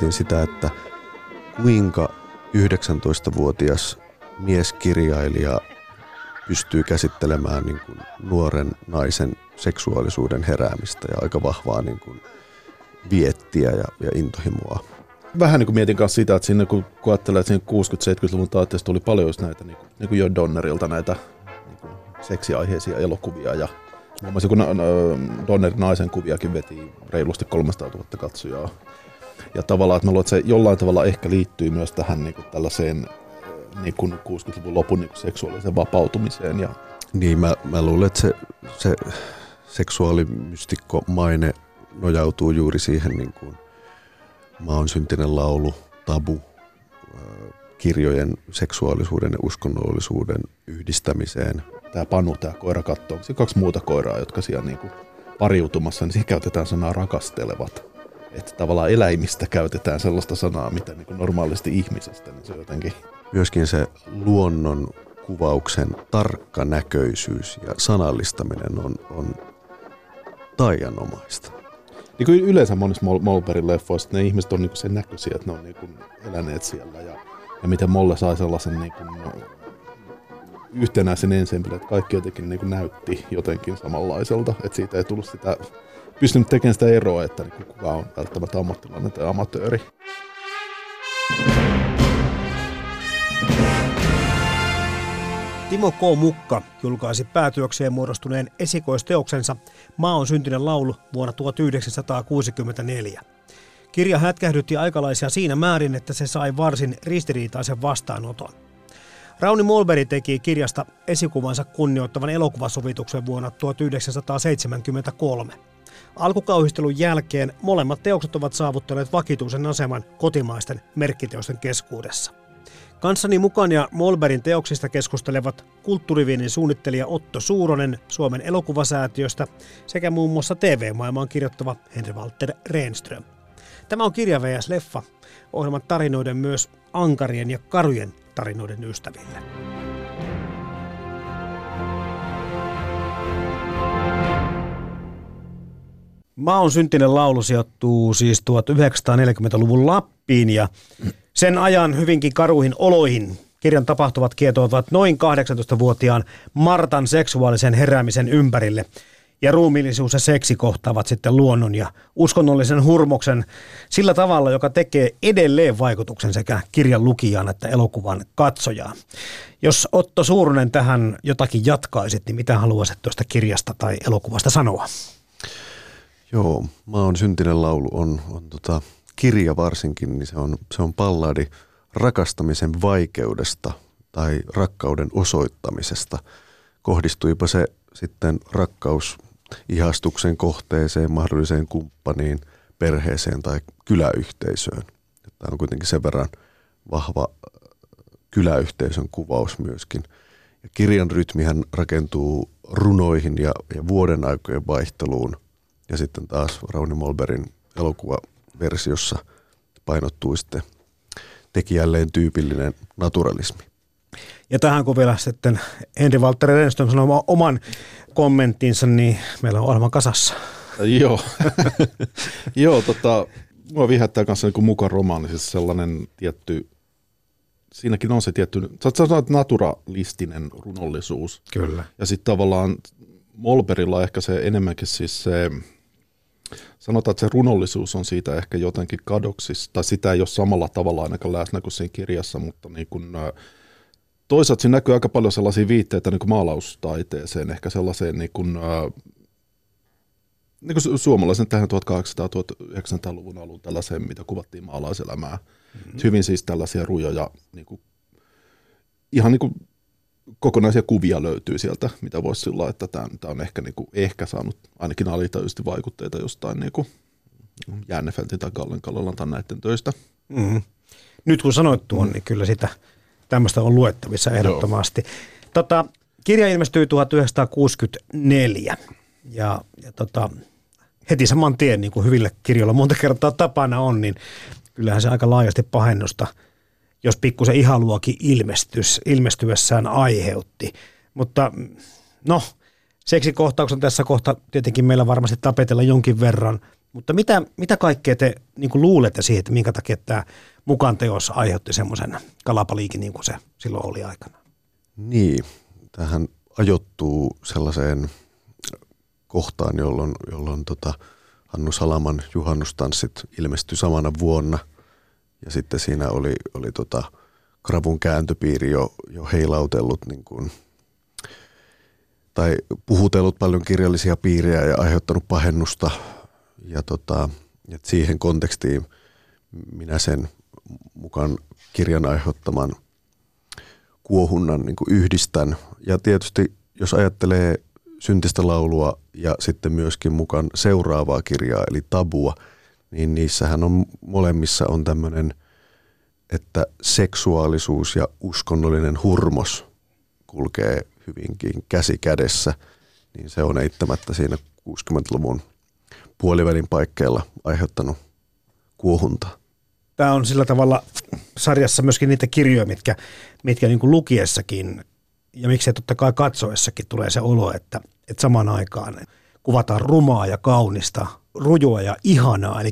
Mietin sitä, että kuinka 19-vuotias mieskirjailija pystyy käsittelemään niin kuin nuoren naisen seksuaalisuuden heräämistä ja aika vahvaa niin kuin viettiä ja, ja intohimoa. Vähän niin kuin mietin kanssa sitä, että sinne kun, ajattelee, että siinä 60-70-luvun taiteessa tuli paljon just näitä, niin kuin, niin kuin jo Donnerilta näitä niin kuin seksiaiheisia elokuvia ja Muun muassa kun Donnerin naisen kuviakin veti reilusti 300 000 katsojaa ja tavallaan, että mä luulen, että se jollain tavalla ehkä liittyy myös tähän niin kuin tällaiseen niin kuin 60-luvun lopun niin kuin seksuaaliseen vapautumiseen. Ja... Niin, mä, mä luulen, että se, se seksuaalimystikko maine nojautuu juuri siihen niin kuin maan syntinen laulu, tabu, kirjojen seksuaalisuuden ja uskonnollisuuden yhdistämiseen. Tämä Panu, tämä koira katsoo, onko kaksi muuta koiraa, jotka siellä niin kuin pariutumassa, niin siinä käytetään sanaa rakastelevat että tavallaan eläimistä käytetään sellaista sanaa, mitä niin normaalisti ihmisestä, niin se jotenkin... Myöskin se luonnon kuvauksen tarkka näköisyys ja sanallistaminen on, on taianomaista. Niin kuin yleensä monissa Molberin leffoissa ne ihmiset on niin sen näköisiä, että ne on niin kuin eläneet siellä ja, ja miten Molle sai sellaisen niin kuin yhtenäisen ensemble, että kaikki jotenkin niin kuin näytti jotenkin samanlaiselta, että siitä ei tullut sitä pystynyt tekemään sitä eroa, että niin kuka on välttämättä ammattilainen tai amatööri. Timo K. Mukka julkaisi päätyökseen muodostuneen esikoisteoksensa Maa on syntinen laulu vuonna 1964. Kirja hätkähdytti aikalaisia siinä määrin, että se sai varsin ristiriitaisen vastaanoton. Rauni Molberi teki kirjasta esikuvansa kunnioittavan elokuvasovituksen vuonna 1973. Alkukauhistelun jälkeen molemmat teokset ovat saavuttaneet vakituisen aseman kotimaisten merkkiteosten keskuudessa. Kanssani mukaan ja Molberin teoksista keskustelevat kulttuuriviinin suunnittelija Otto Suuronen Suomen elokuvasäätiöstä sekä muun muassa TV-maailmaan kirjoittava Henri Walter Renström. Tämä on kirja VS Leffa, ohjelman tarinoiden myös ankarien ja karujen tarinoiden ystäville. Maon syntinen laulu sijoittuu siis 1940-luvun Lappiin ja sen ajan hyvinkin karuihin oloihin kirjan tapahtuvat kietoutuvat noin 18-vuotiaan Martan seksuaalisen heräämisen ympärille. Ja ruumiillisuus ja seksi kohtaavat sitten luonnon ja uskonnollisen hurmoksen sillä tavalla, joka tekee edelleen vaikutuksen sekä kirjan lukijaan että elokuvan katsojaan. Jos Otto Suurunen tähän jotakin jatkaisit, niin mitä haluaisit tuosta kirjasta tai elokuvasta sanoa? Joo, Maan syntinen laulu on, on tota, kirja varsinkin, niin se on, se on palladi rakastamisen vaikeudesta tai rakkauden osoittamisesta. Kohdistuipa se sitten rakkaus ihastuksen kohteeseen, mahdolliseen kumppaniin, perheeseen tai kyläyhteisöön. Tämä on kuitenkin sen verran vahva kyläyhteisön kuvaus myöskin. Ja kirjan rytmihän rakentuu runoihin ja, ja vuoden aikojen vaihteluun – ja sitten taas Rauni Molberin elokuvaversiossa painottuu sitten tekijälleen tyypillinen naturalismi. Ja tähän kun vielä sitten Henri Walter Renström sanoo oman kommenttinsa, niin meillä on ohjelma kasassa. Joo, Joo tota, mua vihättää kanssa niin mukaan romaani, siis sellainen tietty, siinäkin on se tietty, sä sanoit naturalistinen runollisuus. Kyllä. Ja sitten tavallaan Molberilla ehkä se enemmänkin siis se sanotaan, että se runollisuus on siitä ehkä jotenkin kadoksissa, tai sitä ei ole samalla tavalla ainakaan läsnä kuin siinä kirjassa, mutta niin kuin, toisaalta siinä näkyy aika paljon sellaisia viitteitä niin kuin maalaustaiteeseen, ehkä sellaiseen niin kuin, niin kuin suomalaisen tähän 1800-1900-luvun alun tällaiseen, mitä kuvattiin maalaiselämää. Mm-hmm. Hyvin siis tällaisia rujoja, niin kuin, ihan niin kuin kokonaisia kuvia löytyy sieltä, mitä voisi sillä että tämä, tämä on ehkä, niin kuin, ehkä saanut ainakin alitajuisesti vaikutteita jostain niin kuin Jännefeltin tai Gallen tai näiden töistä. Mm-hmm. Nyt kun sanoit tuon, mm. niin kyllä sitä tämmöistä on luettavissa ehdottomasti. Tota, kirja ilmestyi 1964 ja, ja tota, heti saman tien, niin kuin hyvillä kirjoilla monta kertaa tapana on, niin kyllähän se aika laajasti pahennusta, jos pikkusen ihaluokin ilmestys, ilmestyessään aiheutti. Mutta no, seksikohtauksen tässä kohta tietenkin meillä varmasti tapetella jonkin verran, mutta mitä, mitä kaikkea te niin luulette siihen, että minkä takia tämä mukaan teos aiheutti semmoisen kalapaliikin niin kuin se silloin oli aikana? Niin, tähän ajoittuu sellaiseen kohtaan, jolloin, jolloin tota, Hannu Salaman juhannustanssit ilmestyi samana vuonna. Ja sitten siinä oli, oli tota, Kravun kääntöpiiri jo, jo heilautellut niin kuin, tai puhutellut paljon kirjallisia piirejä ja aiheuttanut pahennusta. Ja tota, et siihen kontekstiin minä sen mukaan kirjan aiheuttaman kuohunnan niin yhdistän. Ja tietysti jos ajattelee syntistä laulua ja sitten myöskin mukaan seuraavaa kirjaa, eli tabua, niin niissähän on molemmissa on tämmöinen, että seksuaalisuus ja uskonnollinen hurmos kulkee hyvinkin käsi kädessä, niin se on eittämättä siinä 60-luvun puolivälin paikkeilla aiheuttanut kuohuntaa. Tämä on sillä tavalla sarjassa myöskin niitä kirjoja, mitkä, mitkä niin kuin lukiessakin ja miksei totta kai katsoessakin tulee se olo, että, että samaan aikaan kuvataan rumaa ja kaunista, rujua ja ihanaa. Eli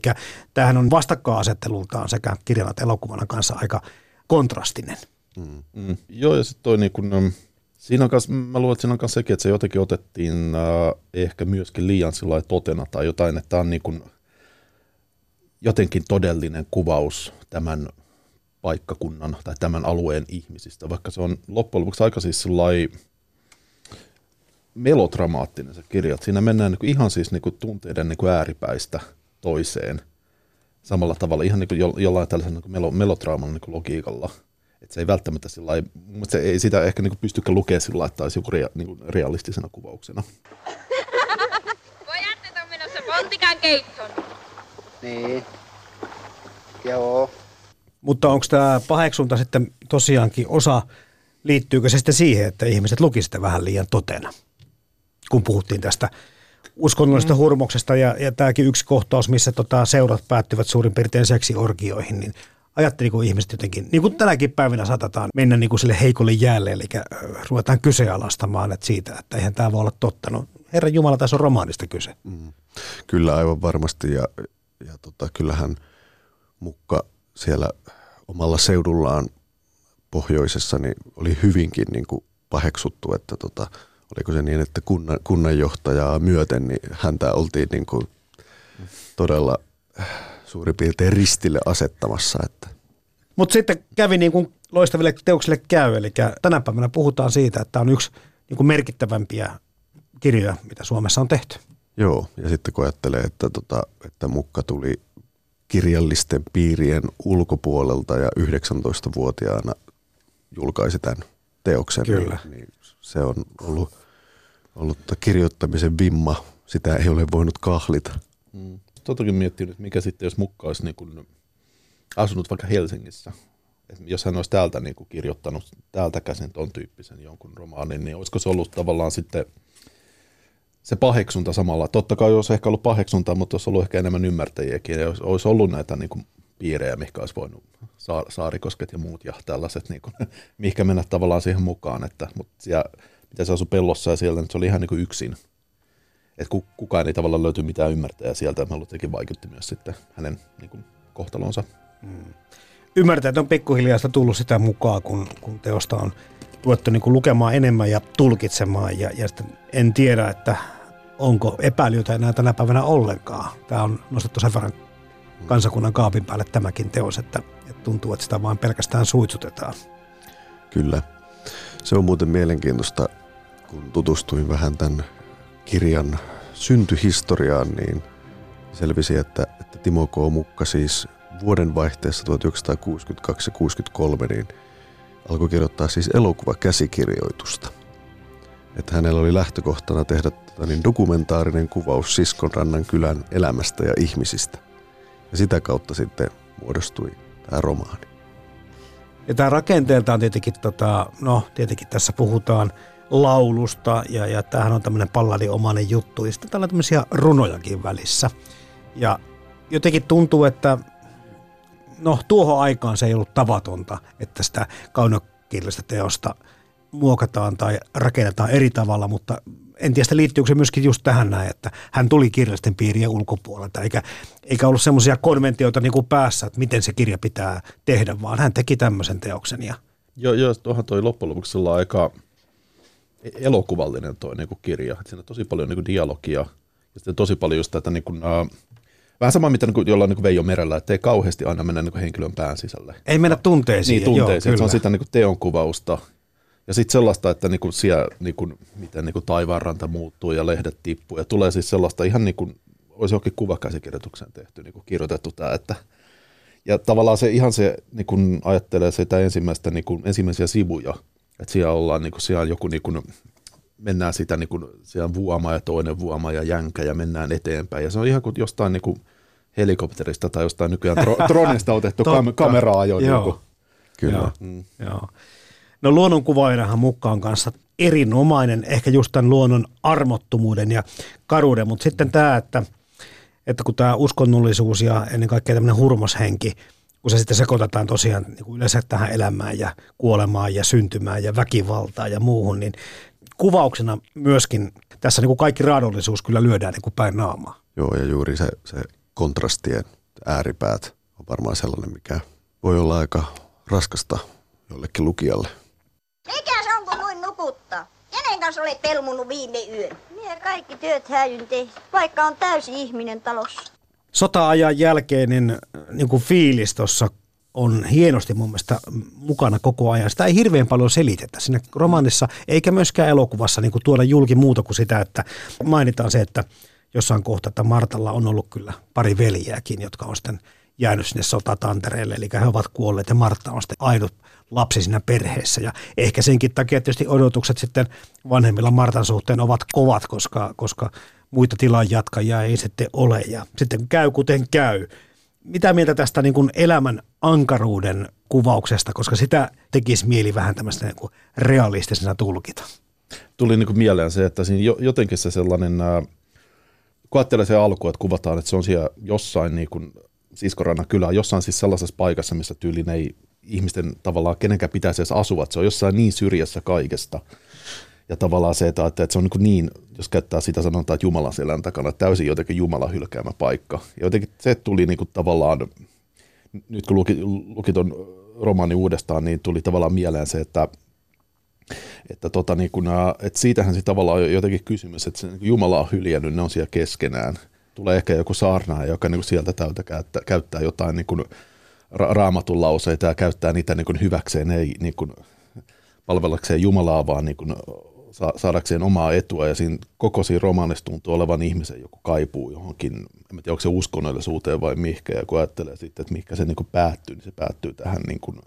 tämähän on vastakkainasettelultaan sekä kirjan että elokuvana kanssa aika kontrastinen. Mm. Mm. Joo, ja sitten toi niin kun, um, siinä on kans, mä luulen, että siinä on myös sekin, että se jotenkin otettiin äh, ehkä myöskin liian sillä totena tai jotain, että tämä on niin kun, jotenkin todellinen kuvaus tämän paikkakunnan tai tämän alueen ihmisistä, vaikka se on loppujen lopuksi aika siis melodramaattinen se kirja. Siinä mennään niin kuin ihan siis niin kuin tunteiden niin kuin ääripäistä toiseen samalla tavalla, ihan niin kuin jollain tällaisen niin kuin melo, melodraaman niin kuin logiikalla. Että se ei välttämättä sillä mutta se ei sitä ehkä niin kuin pystykään lukemaan sillä että olisi joku rea, niin kuin realistisena kuvauksena. Pojat, on menossa pontikan keittoon. Niin. Joo. Mutta onko tämä paheksunta sitten tosiaankin osa, liittyykö se sitten siihen, että ihmiset lukisivat vähän liian totena? Kun puhuttiin tästä uskonnollisesta mm. hurmoksesta ja, ja tämäkin yksi kohtaus, missä tota seurat päättyvät suurin piirtein seksiorgioihin, niin ajatteliko ihmiset jotenkin, niin kuin tänäkin päivinä saatetaan mennä niin kuin sille heikolle jäälle, eli ruvetaan kyseenalaistamaan että siitä, että eihän tämä voi olla totta. No, Herran Jumala, tässä on romaanista kyse. Mm. Kyllä aivan varmasti ja, ja tota, kyllähän Mukka siellä omalla seudullaan pohjoisessa niin oli hyvinkin niin kuin paheksuttu, että tota, oliko se niin, että kunnan, kunnanjohtajaa myöten niin häntä oltiin niin kuin todella suurin piirtein ristille asettamassa. Että. Mutta sitten kävi niin kuin loistaville teoksille käy, eli tänä päivänä puhutaan siitä, että on yksi niin kuin merkittävämpiä kirjoja, mitä Suomessa on tehty. Joo, ja sitten kun ajattelee, että, tota, että Mukka tuli kirjallisten piirien ulkopuolelta ja 19-vuotiaana julkaisi tämän teoksen. Niin- Kyllä. Niin, niin se on ollut, ollut kirjoittamisen vimma. Sitä ei ole voinut kahlita. Mm. Totakin miettinyt, että mikä sitten, jos Mukka olisi niin kuin asunut vaikka Helsingissä. Et jos hän olisi täältä niin kuin kirjoittanut täältä käsin ton tyyppisen jonkun romaanin, niin olisiko se ollut tavallaan sitten – se paheksunta samalla. Totta kai olisi ehkä ollut paheksunta, mutta olisi ollut ehkä enemmän ymmärtäjiäkin. Olisi, olisi ollut näitä niin kuin, piirejä, mikä olisi voinut saarikosket ja muut ja tällaiset, niin kuin, mihinkä mennä tavallaan siihen mukaan. Että, mutta siellä, mitä se asui pellossa ja siellä, niin se oli ihan niin kuin yksin. Että kukaan ei tavallaan löyty mitään ymmärtäjää sieltä. Mä luulen, vaikutti myös sitten hänen niin kuin, kohtalonsa. Hmm. Ymmärtäjät on pikkuhiljaa tullut sitä mukaan, kun, kun teosta on tuettu niin lukemaan enemmän ja tulkitsemaan. Ja, ja en tiedä, että onko epäilyitä enää tänä päivänä ollenkaan. Tämä on nostettu sen verran kansakunnan kaapin päälle tämäkin teos, että, että tuntuu, että sitä vain pelkästään suitsutetaan. Kyllä. Se on muuten mielenkiintoista, kun tutustuin vähän tämän kirjan syntyhistoriaan, niin selvisi, että, että Timo K. Mukka siis vuoden vaihteessa 1962 ja 63 niin alkoi kirjoittaa siis elokuvakäsikirjoitusta. Että hänellä oli lähtökohtana tehdä tota, niin dokumentaarinen kuvaus Siskonrannan kylän elämästä ja ihmisistä. Ja sitä kautta sitten muodostui tämä romaani. Ja tämä rakenteeltaan tietenkin, tota, no tietenkin tässä puhutaan laulusta ja, ja tämähän on tämmöinen palladiomainen juttu ja sitten täällä on tämmöisiä runojakin välissä. Ja jotenkin tuntuu, että no tuohon aikaan se ei ollut tavatonta, että sitä kaunokirjallista teosta muokataan tai rakennetaan eri tavalla, mutta en tiedä, liittyykö se myöskin just tähän näin, että hän tuli kirjallisten piirien ulkopuolelta, eikä, eikä ollut semmoisia konventioita niin kuin päässä, että miten se kirja pitää tehdä, vaan hän teki tämmöisen teoksen. Ja... Joo, joo tuohan toi loppujen lopuksi aika elokuvallinen toi niin kuin kirja. Siinä on tosi paljon niin kuin dialogia ja sitten tosi paljon just tätä niin kuin, uh, Vähän sama, mitä niin jollain niin Veijo Merellä, että ei kauheasti aina mennä niin henkilön pään sisälle. Ei mennä tunteisiin. Niin, tunteisiin. Joo, se on sitä niin teonkuvausta. Ja sitten sellaista, että niin kuin siellä, niin kuin, miten niin kuin taivaanranta muuttuu ja lehdet tippuu. Ja tulee siis sellaista ihan niin kuin olisi jokin kuvakäsikirjoituksen tehty, niin kuin kirjoitettu tämä. Että, ja tavallaan se ihan se niin kuin ajattelee sitä ensimmäistä, niin kuin, ensimmäisiä sivuja, että siellä ollaan niin kuin, siellä on joku niin kuin, mennään sitä niin kuin, siellä vuoma ja toinen vuoma ja jänkä ja mennään eteenpäin. Ja se on ihan kuin jostain niin kuin helikopterista tai jostain nykyään tro, dronesta otettu kam- kameraa jo. Joo. Niin. Kyllä. Joo. Mm. Joo. No luonnonkuvaajanahan mukaan kanssa erinomainen, ehkä just tämän luonnon armottomuuden ja karuuden, mutta sitten tämä, että, että kun tämä uskonnollisuus ja ennen kaikkea tämmöinen hurmoshenki, kun se sitten sekoitetaan tosiaan niin kuin yleensä tähän elämään ja kuolemaan ja syntymään ja väkivaltaan ja muuhun, niin kuvauksena myöskin tässä niin kuin kaikki raadollisuus kyllä lyödään niin kuin päin naamaa. Joo, ja juuri se, se kontrastien ääripäät on varmaan sellainen, mikä voi olla aika raskasta jollekin lukijalle. Mikä se on, kun noin nukuttaa? Kenen kanssa olet pelmunut viime yön? Minä kaikki työt häijyn vaikka on täysi ihminen talossa. Sota-ajan jälkeinen niin kuin fiilis tuossa on hienosti mun mielestä mukana koko ajan. Sitä ei hirveän paljon selitetä siinä romaanissa, eikä myöskään elokuvassa niin kuin tuoda julki muuta kuin sitä, että mainitaan se, että jossain kohtaa, että Martalla on ollut kyllä pari veljeäkin, jotka on sitten jäänyt sinne sotatantereelle, eli he ovat kuolleet ja Martta on sitten ainut lapsi siinä perheessä. Ja ehkä senkin takia tietysti odotukset sitten vanhemmilla Martan suhteen ovat kovat, koska, koska muita tilan jatkajia ei sitten ole. Ja sitten käy kuten käy. Mitä mieltä tästä niin kuin elämän ankaruuden kuvauksesta, koska sitä tekisi mieli vähän tämmöistä niin kuin realistisena tulkita? Tuli niin kuin mieleen se, että siinä jotenkin se sellainen, kun ajattelee se alku, että kuvataan, että se on siellä jossain niin kuin Siskorannan kylä, jossain siis sellaisessa paikassa, missä tyylin ei ihmisten tavallaan kenenkään pitäisi edes asua, että se on jossain niin syrjässä kaikesta. Ja tavallaan se, että, että se on niin, niin jos käyttää sitä sanontaa, että Jumalan selän takana, täysin jotenkin Jumala hylkäämä paikka. Ja jotenkin se tuli niin kuin tavallaan, nyt kun luki, luki ton romaani uudestaan, niin tuli tavallaan mieleen se, että, että, tota, niin kun, että siitähän se tavallaan on jotenkin kysymys, että se, niin Jumala on hyljännyt, ne on siellä keskenään. Tulee ehkä joku saarnaaja, joka niin kuin sieltä täältä käyttää, käyttää jotain niin kuin, ra- raamatun lauseita ja käyttää niitä niin kuin hyväkseen, ei niin kuin palvellakseen Jumalaa, vaan niin kuin sa- saadakseen omaa etua. Ja siinä koko siinä romaanissa tuntuu olevan ihmisen joku kaipuu johonkin, en tiedä onko se uskonnollisuuteen vai mihinkä, ja kun ajattelee sitten, että mikä se niin kuin päättyy, niin se päättyy tähän niin kuin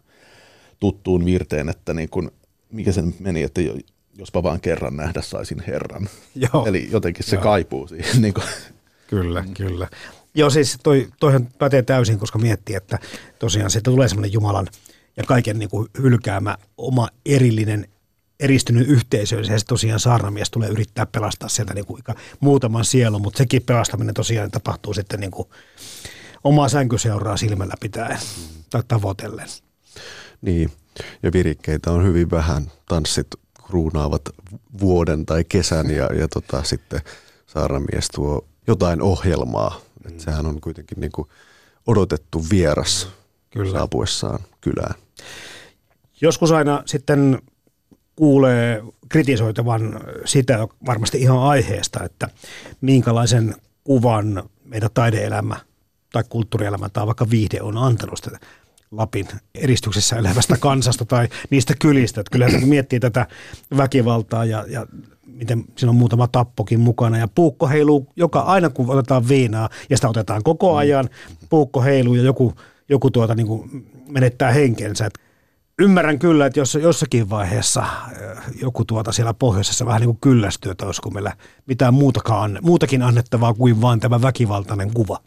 tuttuun virteen, että niin kuin, mikä sen meni, että jospa vaan kerran nähdä saisin Herran. Joo. Eli jotenkin se Joo. kaipuu siihen. Niin kuin. Kyllä, kyllä. Joo, siis toi, toihan pätee täysin, koska miettii, että tosiaan siitä tulee semmoinen Jumalan ja kaiken niin kuin hylkäämä oma erillinen eristynyt yhteisö, ja se tosiaan saarnamies tulee yrittää pelastaa sieltä niin kuin muutaman sielun, mutta sekin pelastaminen tosiaan tapahtuu sitten niin kuin omaa sänkyseuraa silmällä pitäen tai tavoitellen. Niin, ja virikkeitä on hyvin vähän. Tanssit kruunaavat vuoden tai kesän ja, ja tota, sitten saarnamies tuo jotain ohjelmaa Mm. Että sehän on kuitenkin niin kuin odotettu vieras Kyllä. saapuessaan kylään. Joskus aina sitten kuulee kritisoitavan sitä varmasti ihan aiheesta, että minkälaisen kuvan meidän taideelämä tai kulttuurielämä tai vaikka viihde on antanut sitä Lapin eristyksessä elävästä kansasta tai niistä kylistä. Että kyllähän kun miettii tätä väkivaltaa ja, ja miten siinä on muutama tappokin mukana. Ja puukko heiluu joka aina kun otetaan viinaa ja sitä otetaan koko ajan, puukko heiluu ja joku, joku tuota niin kuin menettää henkensä. Et ymmärrän kyllä, että jos jossakin vaiheessa joku tuota siellä pohjoisessa vähän niin kuin kyllästyy, että olisiko meillä mitään muutakaan, muutakin annettavaa kuin vain tämä väkivaltainen kuva.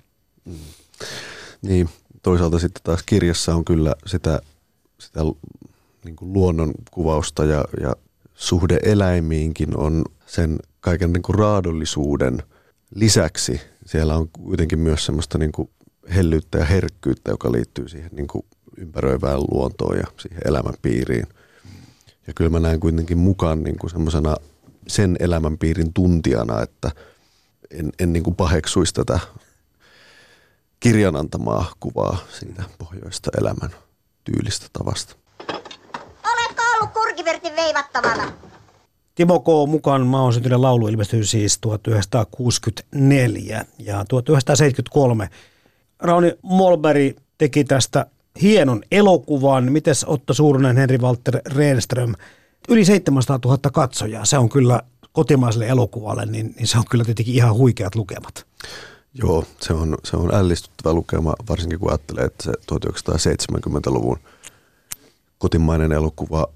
Niin, toisaalta sitten taas kirjassa on kyllä sitä, sitä niin kuin luonnon kuvausta ja, ja suhde eläimiinkin on sen kaiken niin kuin raadollisuuden lisäksi. Siellä on kuitenkin myös semmoista niin kuin hellyyttä ja herkkyyttä, joka liittyy siihen niin kuin ympäröivään luontoon ja siihen elämänpiiriin. Ja kyllä mä näen kuitenkin mukaan niin kuin semmoisena sen elämänpiirin tuntijana, että en, en niin kuin paheksuisi tätä kirjan antamaa kuvaa siitä pohjoista elämän tyylistä tavasta. Oletko ollut kurkivertin veivattavana? Timo K. mukaan Maa on syntynyt laulu ilmestyi siis 1964 ja 1973 Rauni Molberg teki tästä hienon elokuvan. Mites Otto Suurunen, Henri Walter Renström? Yli 700 000 katsojaa. Se on kyllä kotimaiselle elokuvalle, niin, niin se on kyllä tietenkin ihan huikeat lukemat. Joo, se on, se on ällistyttävä lukema, varsinkin kun ajattelee, että se 1970-luvun kotimainen elokuva,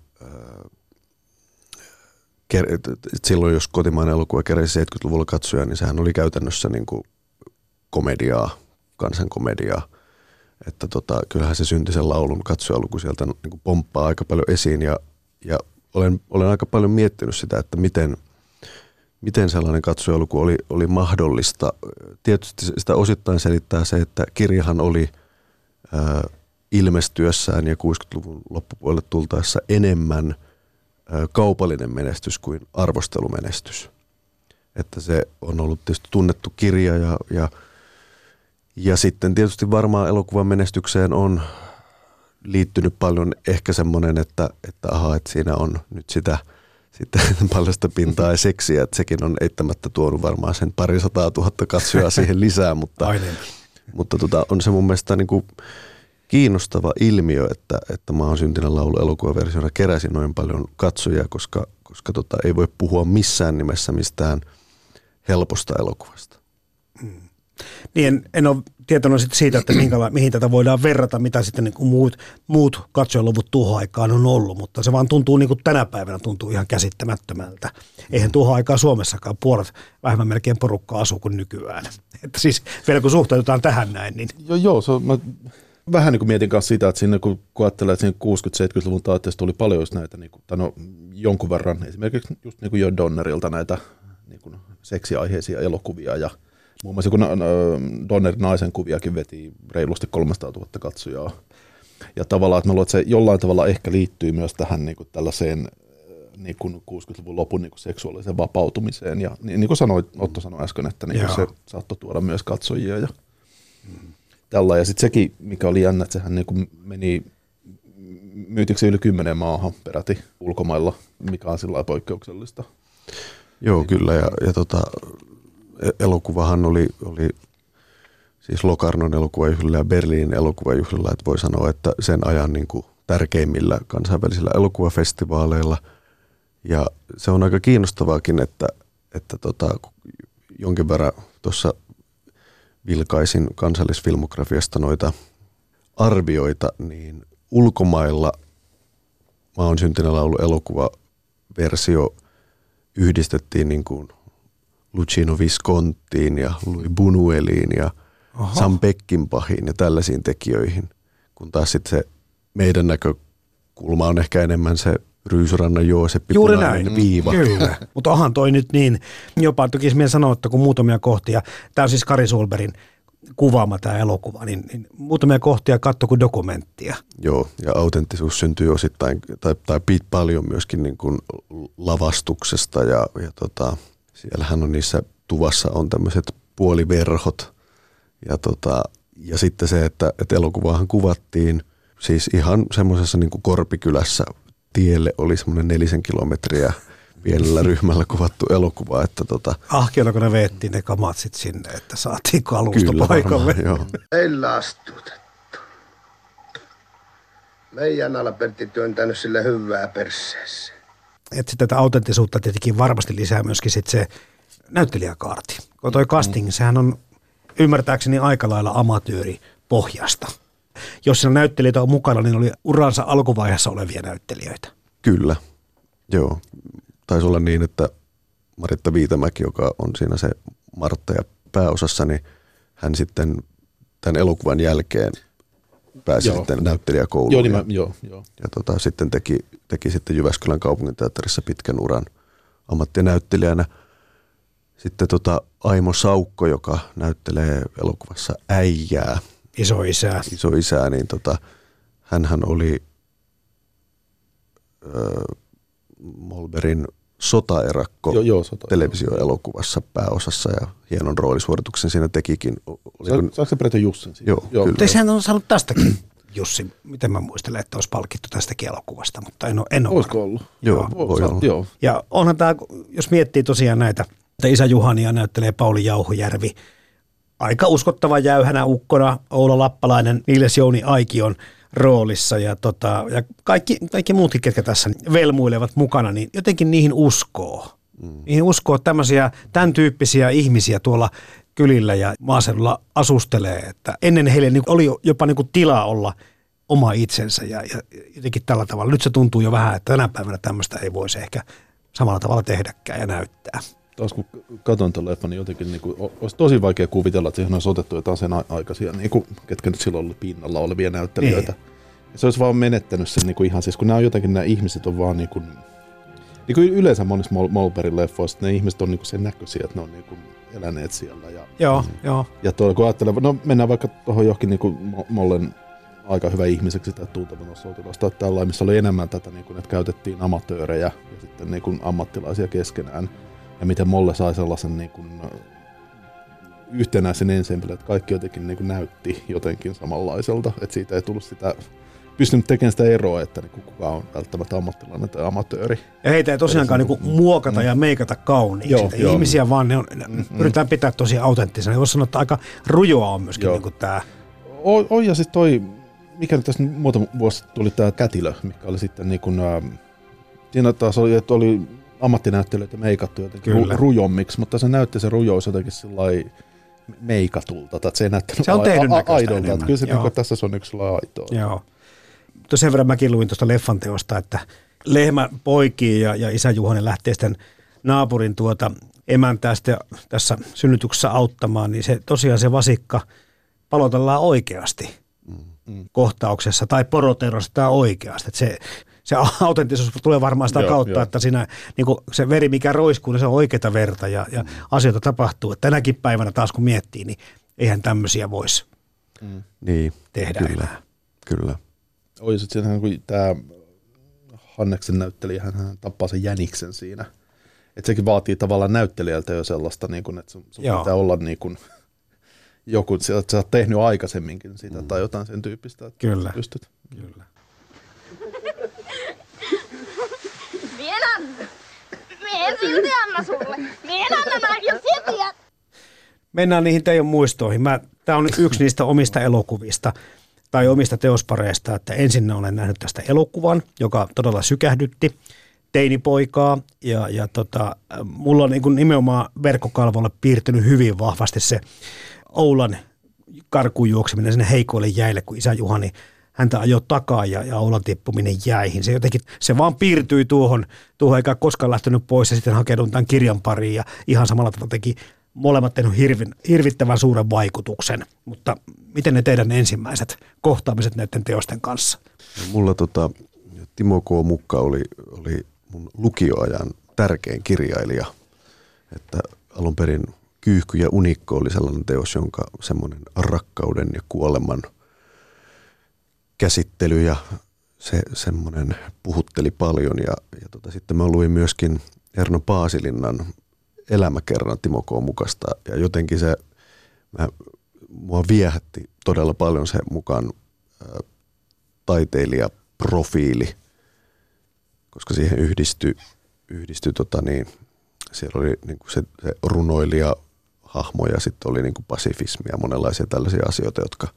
et silloin jos kotimainen elokuva keräsi 70-luvulla katsoja, niin sehän oli käytännössä niin kuin komediaa, kansankomediaa. Että tota, kyllähän se syntisen laulun katsojaluku sieltä niin kuin pomppaa aika paljon esiin ja, ja olen, olen aika paljon miettinyt sitä, että miten – miten sellainen katsojaluku oli, oli mahdollista. Tietysti sitä osittain selittää se, että kirjahan oli ää, ilmestyessään ja 60-luvun loppupuolelle tultaessa enemmän ää, kaupallinen menestys kuin arvostelumenestys. Että se on ollut tietysti tunnettu kirja ja, ja, ja sitten tietysti varmaan elokuvan menestykseen on liittynyt paljon ehkä semmoinen, että, että aha, että siinä on nyt sitä – sitten paljasta pintaa ja seksiä, että sekin on eittämättä tuonut varmaan sen parisataa tuhatta katsojaa siihen lisää, mutta, mutta tota, on se mun mielestä niin kuin kiinnostava ilmiö, että, että mä oon syntinen laulu elokuvaversiona keräsi noin paljon katsojia, koska, koska tota, ei voi puhua missään nimessä mistään helposta elokuvasta. Niin en, en ole tietoinen siitä, että minkäla- mihin tätä voidaan verrata, mitä sitten niin kuin muut, muut katsojaluvut tuhoaikaan on ollut, mutta se vaan tuntuu niin kuin tänä päivänä tuntuu ihan käsittämättömältä. Eihän tuhoaikaa Suomessakaan puolet vähemmän melkein porukkaa asu kuin nykyään. Että siis vielä kun suhtaudutaan tähän näin, niin Joo, joo se on, mä vähän niin kuin mietin kanssa sitä, että sinne kun, kun ajattelee, että siinä 60-70-luvun taitteesta tuli paljon just näitä, niin kuin, tai no, jonkun verran, esimerkiksi just niin kuin jo Donnerilta näitä niin kuin seksiaiheisia elokuvia ja muun muassa kun Donnerin naisen kuviakin veti reilusti 300 000 katsojaa. Ja tavallaan, että mä luulen, että se jollain tavalla ehkä liittyy myös tähän niin kuin tällaiseen niin kuin 60-luvun lopun niin kuin seksuaaliseen vapautumiseen. Ja niin, niin kuin sanoit, Otto sanoi äsken, että niin kuin se saattoi tuoda myös katsojia ja tällä. Ja sitten sekin, mikä oli jännä, että sehän niin kuin meni myytiksi yli kymmenen maahan peräti ulkomailla, mikä on sillä poikkeuksellista. Joo, kyllä. Ja, ja tota, elokuvahan oli, oli siis Locarnon elokuvajuhlilla ja Berliinin elokuvajuhlilla, että voi sanoa, että sen ajan niin kuin tärkeimmillä kansainvälisillä elokuvafestivaaleilla. Ja se on aika kiinnostavaakin, että, että tota, jonkin verran tuossa vilkaisin kansallisfilmografiasta noita arvioita, niin ulkomailla Mä oon syntinen laulu elokuvaversio yhdistettiin niin kuin Lucino Visconttiin ja Louis Buñueliin ja Aha. Sam Peckinpahiin ja tällaisiin tekijöihin, kun taas sitten se meidän näkökulma on ehkä enemmän se Ryysyrannan Jooseppi Juuri näin. viiva. Kyllä. Mutta onhan toi nyt niin, jopa tukisi mieleen sanoa, että kun muutamia kohtia, tämä on siis Kari Sulberin kuvaama tämä elokuva, niin, niin muutamia kohtia katso kuin dokumenttia. Joo, ja autenttisuus syntyy osittain, tai, tai paljon myöskin niin kuin lavastuksesta, ja, ja tota, siellähän on niissä tuvassa on tämmöiset puoliverhot, ja, tota, ja sitten se, että, että elokuvaahan kuvattiin siis ihan semmoisessa niin kuin Korpikylässä tielle oli semmoinen nelisen kilometriä pienellä ryhmällä kuvattu elokuva, että tota, Ahkeonako ne veettiin ne kamat sit sinne, että saatiin kalusto kyllä paikalle. varmaan, joo. Ei lastutettu. Meidän alla Pertti työntänyt sille hyvää perseessä. Että tätä autenttisuutta tietenkin varmasti lisää myöskin sit se näyttelijäkaarti. Kun toi casting, sehän on ymmärtääkseni aika lailla amatööri pohjasta. Jos siinä näyttelijöitä on mukana, niin oli uransa alkuvaiheessa olevia näyttelijöitä. Kyllä, joo. Taisi olla niin, että Maritta Viitamäki, joka on siinä se Martta ja pääosassa, niin hän sitten tämän elokuvan jälkeen pääsi Joo. sitten näyttelijäkouluun. Joo, niin ja, mä, joo, joo. ja tota, sitten teki, teki sitten Jyväskylän kaupunginteatterissa pitkän uran ammattinäyttelijänä. Sitten tota Aimo Saukko, joka näyttelee elokuvassa äijää, Iso isä. isoisää, niin tota, hänhän oli ö, Molberin sotaerakko Joo, joo, sota. televisioelokuvassa pääosassa ja hienon roolisuorituksen siinä tekikin. O- Oliko, Sa- Saako se Preto Jussin siitä? Joo, kyllä. Mutta sehän on saanut tästäkin, Jussi, miten mä muistelen, että olisi palkittu tästäkin elokuvasta, mutta en ole, en ole Olisiko ollut? Joo, Voi- voi olla. Joo. Ja onhan tämä, jos miettii tosiaan näitä, että isä Juhania näyttelee Pauli Jauhojärvi, aika uskottava jäyhänä ukkona, Oula Lappalainen, Niiles Jouni Aikion roolissa ja, tota, ja kaikki, kaikki muutkin, ketkä tässä velmuilevat mukana, niin jotenkin niihin uskoo. Mm. Niihin uskoo tämmöisiä, tämän tyyppisiä ihmisiä tuolla kylillä ja maaseudulla asustelee, että ennen heille niin oli jopa niin kuin tilaa olla oma itsensä ja, ja jotenkin tällä tavalla. Nyt se tuntuu jo vähän, että tänä päivänä tämmöistä ei voisi ehkä samalla tavalla tehdäkään ja näyttää. Taas kun katson tuon leffan, niin jotenkin niin kuin, olisi tosi vaikea kuvitella, että siihen olisi otettu jotain sen aikaisia, niin kuin, ketkä nyt silloin oli pinnalla olevia näyttelijöitä. Ja se olisi vaan menettänyt sen niin kuin ihan siis, kun nämä on jotenkin, nämä ihmiset on vaan niin kuin, niin kuin yleensä monissa Molberin leffoissa, ne ihmiset on niin kuin sen näköisiä, että ne on niin kuin eläneet siellä. Ja, Joo, joo. ja tuolla, kun ajattelee, no mennään vaikka tuohon johonkin niin kuin Mo- Mollen aika hyvä ihmiseksi tai tuntevan sotilasta tai tällainen, missä oli enemmän tätä, niin kuin, että käytettiin amatöörejä ja sitten niin kuin ammattilaisia keskenään. Ja miten Molle sai sellaisen niin kuin, yhtenäisen ensemblen, että kaikki jotenkin niin kuin näytti jotenkin samanlaiselta. Että siitä ei tullut sitä, pystynyt tekemään sitä eroa, että niin kuin kuka on välttämättä ammattilainen tai amatööri. Ja heitä ei tosiaankaan niinku muokata ja meikata kauniiksi. Joo, Joo. Ihmisiä vaan ne on, mm, pyritään pitää tosi autenttisena. Voisi sanoa, että aika rujoa on myöskin Joo. niinku tämä. On, on ja sitten toi, mikä nyt tässä muutama vuosi tuli tämä kätilö, mikä oli sitten niin kuin, siinä taas oli, että oli ammattinäyttelijöitä meikattu jotenkin Kyllä. ru, rujommiksi, mutta se näytti se rujous jotenkin sillai meikatulta, että se ei näyttänyt Se on tehdyn näköistä aidolta, että kyllä se niin kuin, tässä se on yksi aitoa. Joo. Mutta sen verran mäkin luin tuosta leffan teosta, että lehmä poikii ja, ja isä Juhanen lähtee sitten naapurin tuota emäntää sitten tässä synnytyksessä auttamaan, niin se tosiaan se vasikka palotellaan oikeasti Mm. kohtauksessa tai poroterostetaan oikeasti. Että se, se autenttisuus tulee varmaan sitä Joo, kautta, joo. että siinä niin se veri, mikä roiskuu, niin se on oikeata verta ja, ja asioita tapahtuu. Et tänäkin päivänä taas kun miettii, niin eihän tämmöisiä voisi niin, tehdä kyllä, enää. kyllä. Oi, sitten kun tämä Hanneksen näyttelijä, hän, hän tappaa sen jäniksen siinä. Että sekin vaatii tavallaan näyttelijältä jo sellaista, niin kuin, että sun, sun pitää olla niin kuin, joku, että sä oot tehnyt aikaisemminkin sitä tai jotain sen tyyppistä. Että Kyllä. Pystyt. Kyllä. Mie en anna. Mie en silti anna sulle. En anna näin, jos sä tiedät. Mennään niihin teidän muistoihin. Tämä on yksi niistä omista elokuvista tai omista teospareista, että ensin olen nähnyt tästä elokuvan, joka todella sykähdytti teinipoikaa ja, ja tota, mulla on niin kuin nimenomaan verkkokalvolle piirtynyt hyvin vahvasti se Oulan karkuun juokseminen sinne heikoille jäille, kun isä Juhani häntä ajoi takaa ja, ja Oulan tippuminen jäihin. Se jotenkin, se vaan piirtyi tuohon, tuohon eikä koskaan lähtenyt pois ja sitten hakeudun tämän kirjan pariin ja ihan samalla tavalla teki molemmat tehnyt hirvin, hirvittävän suuren vaikutuksen. Mutta miten ne teidän ensimmäiset kohtaamiset näiden teosten kanssa? No, mulla tota, Timo K. Mukka oli, oli mun lukioajan tärkein kirjailija. Että alun perin Kyyhky ja Unikko oli sellainen teos, jonka semmoinen rakkauden ja kuoleman käsittely ja se semmoinen puhutteli paljon. Ja, ja tota, sitten mä luin myöskin Erno Paasilinnan elämäkerran Timo K. Mukasta ja jotenkin se, mä, mua viehätti todella paljon se mukaan ää, taiteilijaprofiili, koska siihen yhdistyi, yhdistyi tota niin, siellä oli niin kuin se, se runoilija hahmo ja sitten oli niin kuin pasifismi ja monenlaisia tällaisia asioita, jotka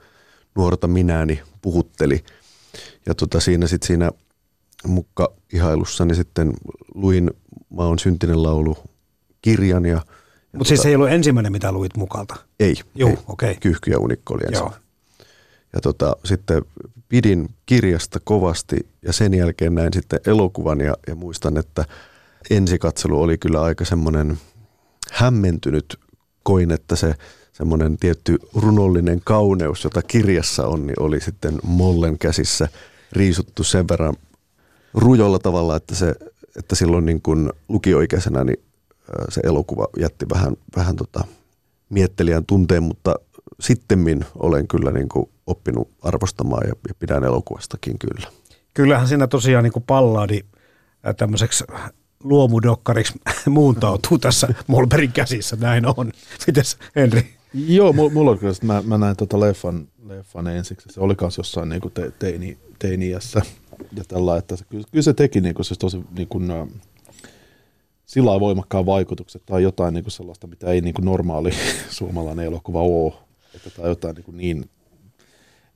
nuorta minääni puhutteli. ja tota, siinä sitten siinä mukka-ihailussani sitten luin Mä oon syntinen laulu kirjan ja Mutta siis se ei ollut ensimmäinen, mitä luit mukalta? Ei. Joo, ei. okei. Kyyhky ja unikko oli Joo. ensin. Ja tota, sitten pidin kirjasta kovasti ja sen jälkeen näin sitten elokuvan ja, ja muistan, että ensikatselu oli kyllä aika semmoinen hämmentynyt. Koin, että se semmoinen tietty runollinen kauneus, jota kirjassa on, niin oli sitten Mollen käsissä riisuttu sen verran rujolla tavalla, että, se, että silloin niin kuin lukioikäisenä niin se elokuva jätti vähän, vähän tota miettelijän tunteen, mutta sittemmin olen kyllä niin kuin oppinut arvostamaan ja, ja pidän elokuvastakin kyllä. Kyllähän siinä tosiaan niin kuin palladi tämmöiseksi luomudokkariksi muuntautuu tässä Molberin käsissä, näin on. Mites Henri? Joo, mulla, oli kyllä, sit mä, mä näin tota leffan, leffan ensiksi. Se oli kanssa jossain niinku te, teini, teiniässä ja tällä, että se, kyllä, se teki niinku se tosi niinku, nä, sillä voimakkaan vaikutuksen tai jotain niinku sellaista, mitä ei niinku normaali suomalainen elokuva ole. Että tai jotain niinku niin,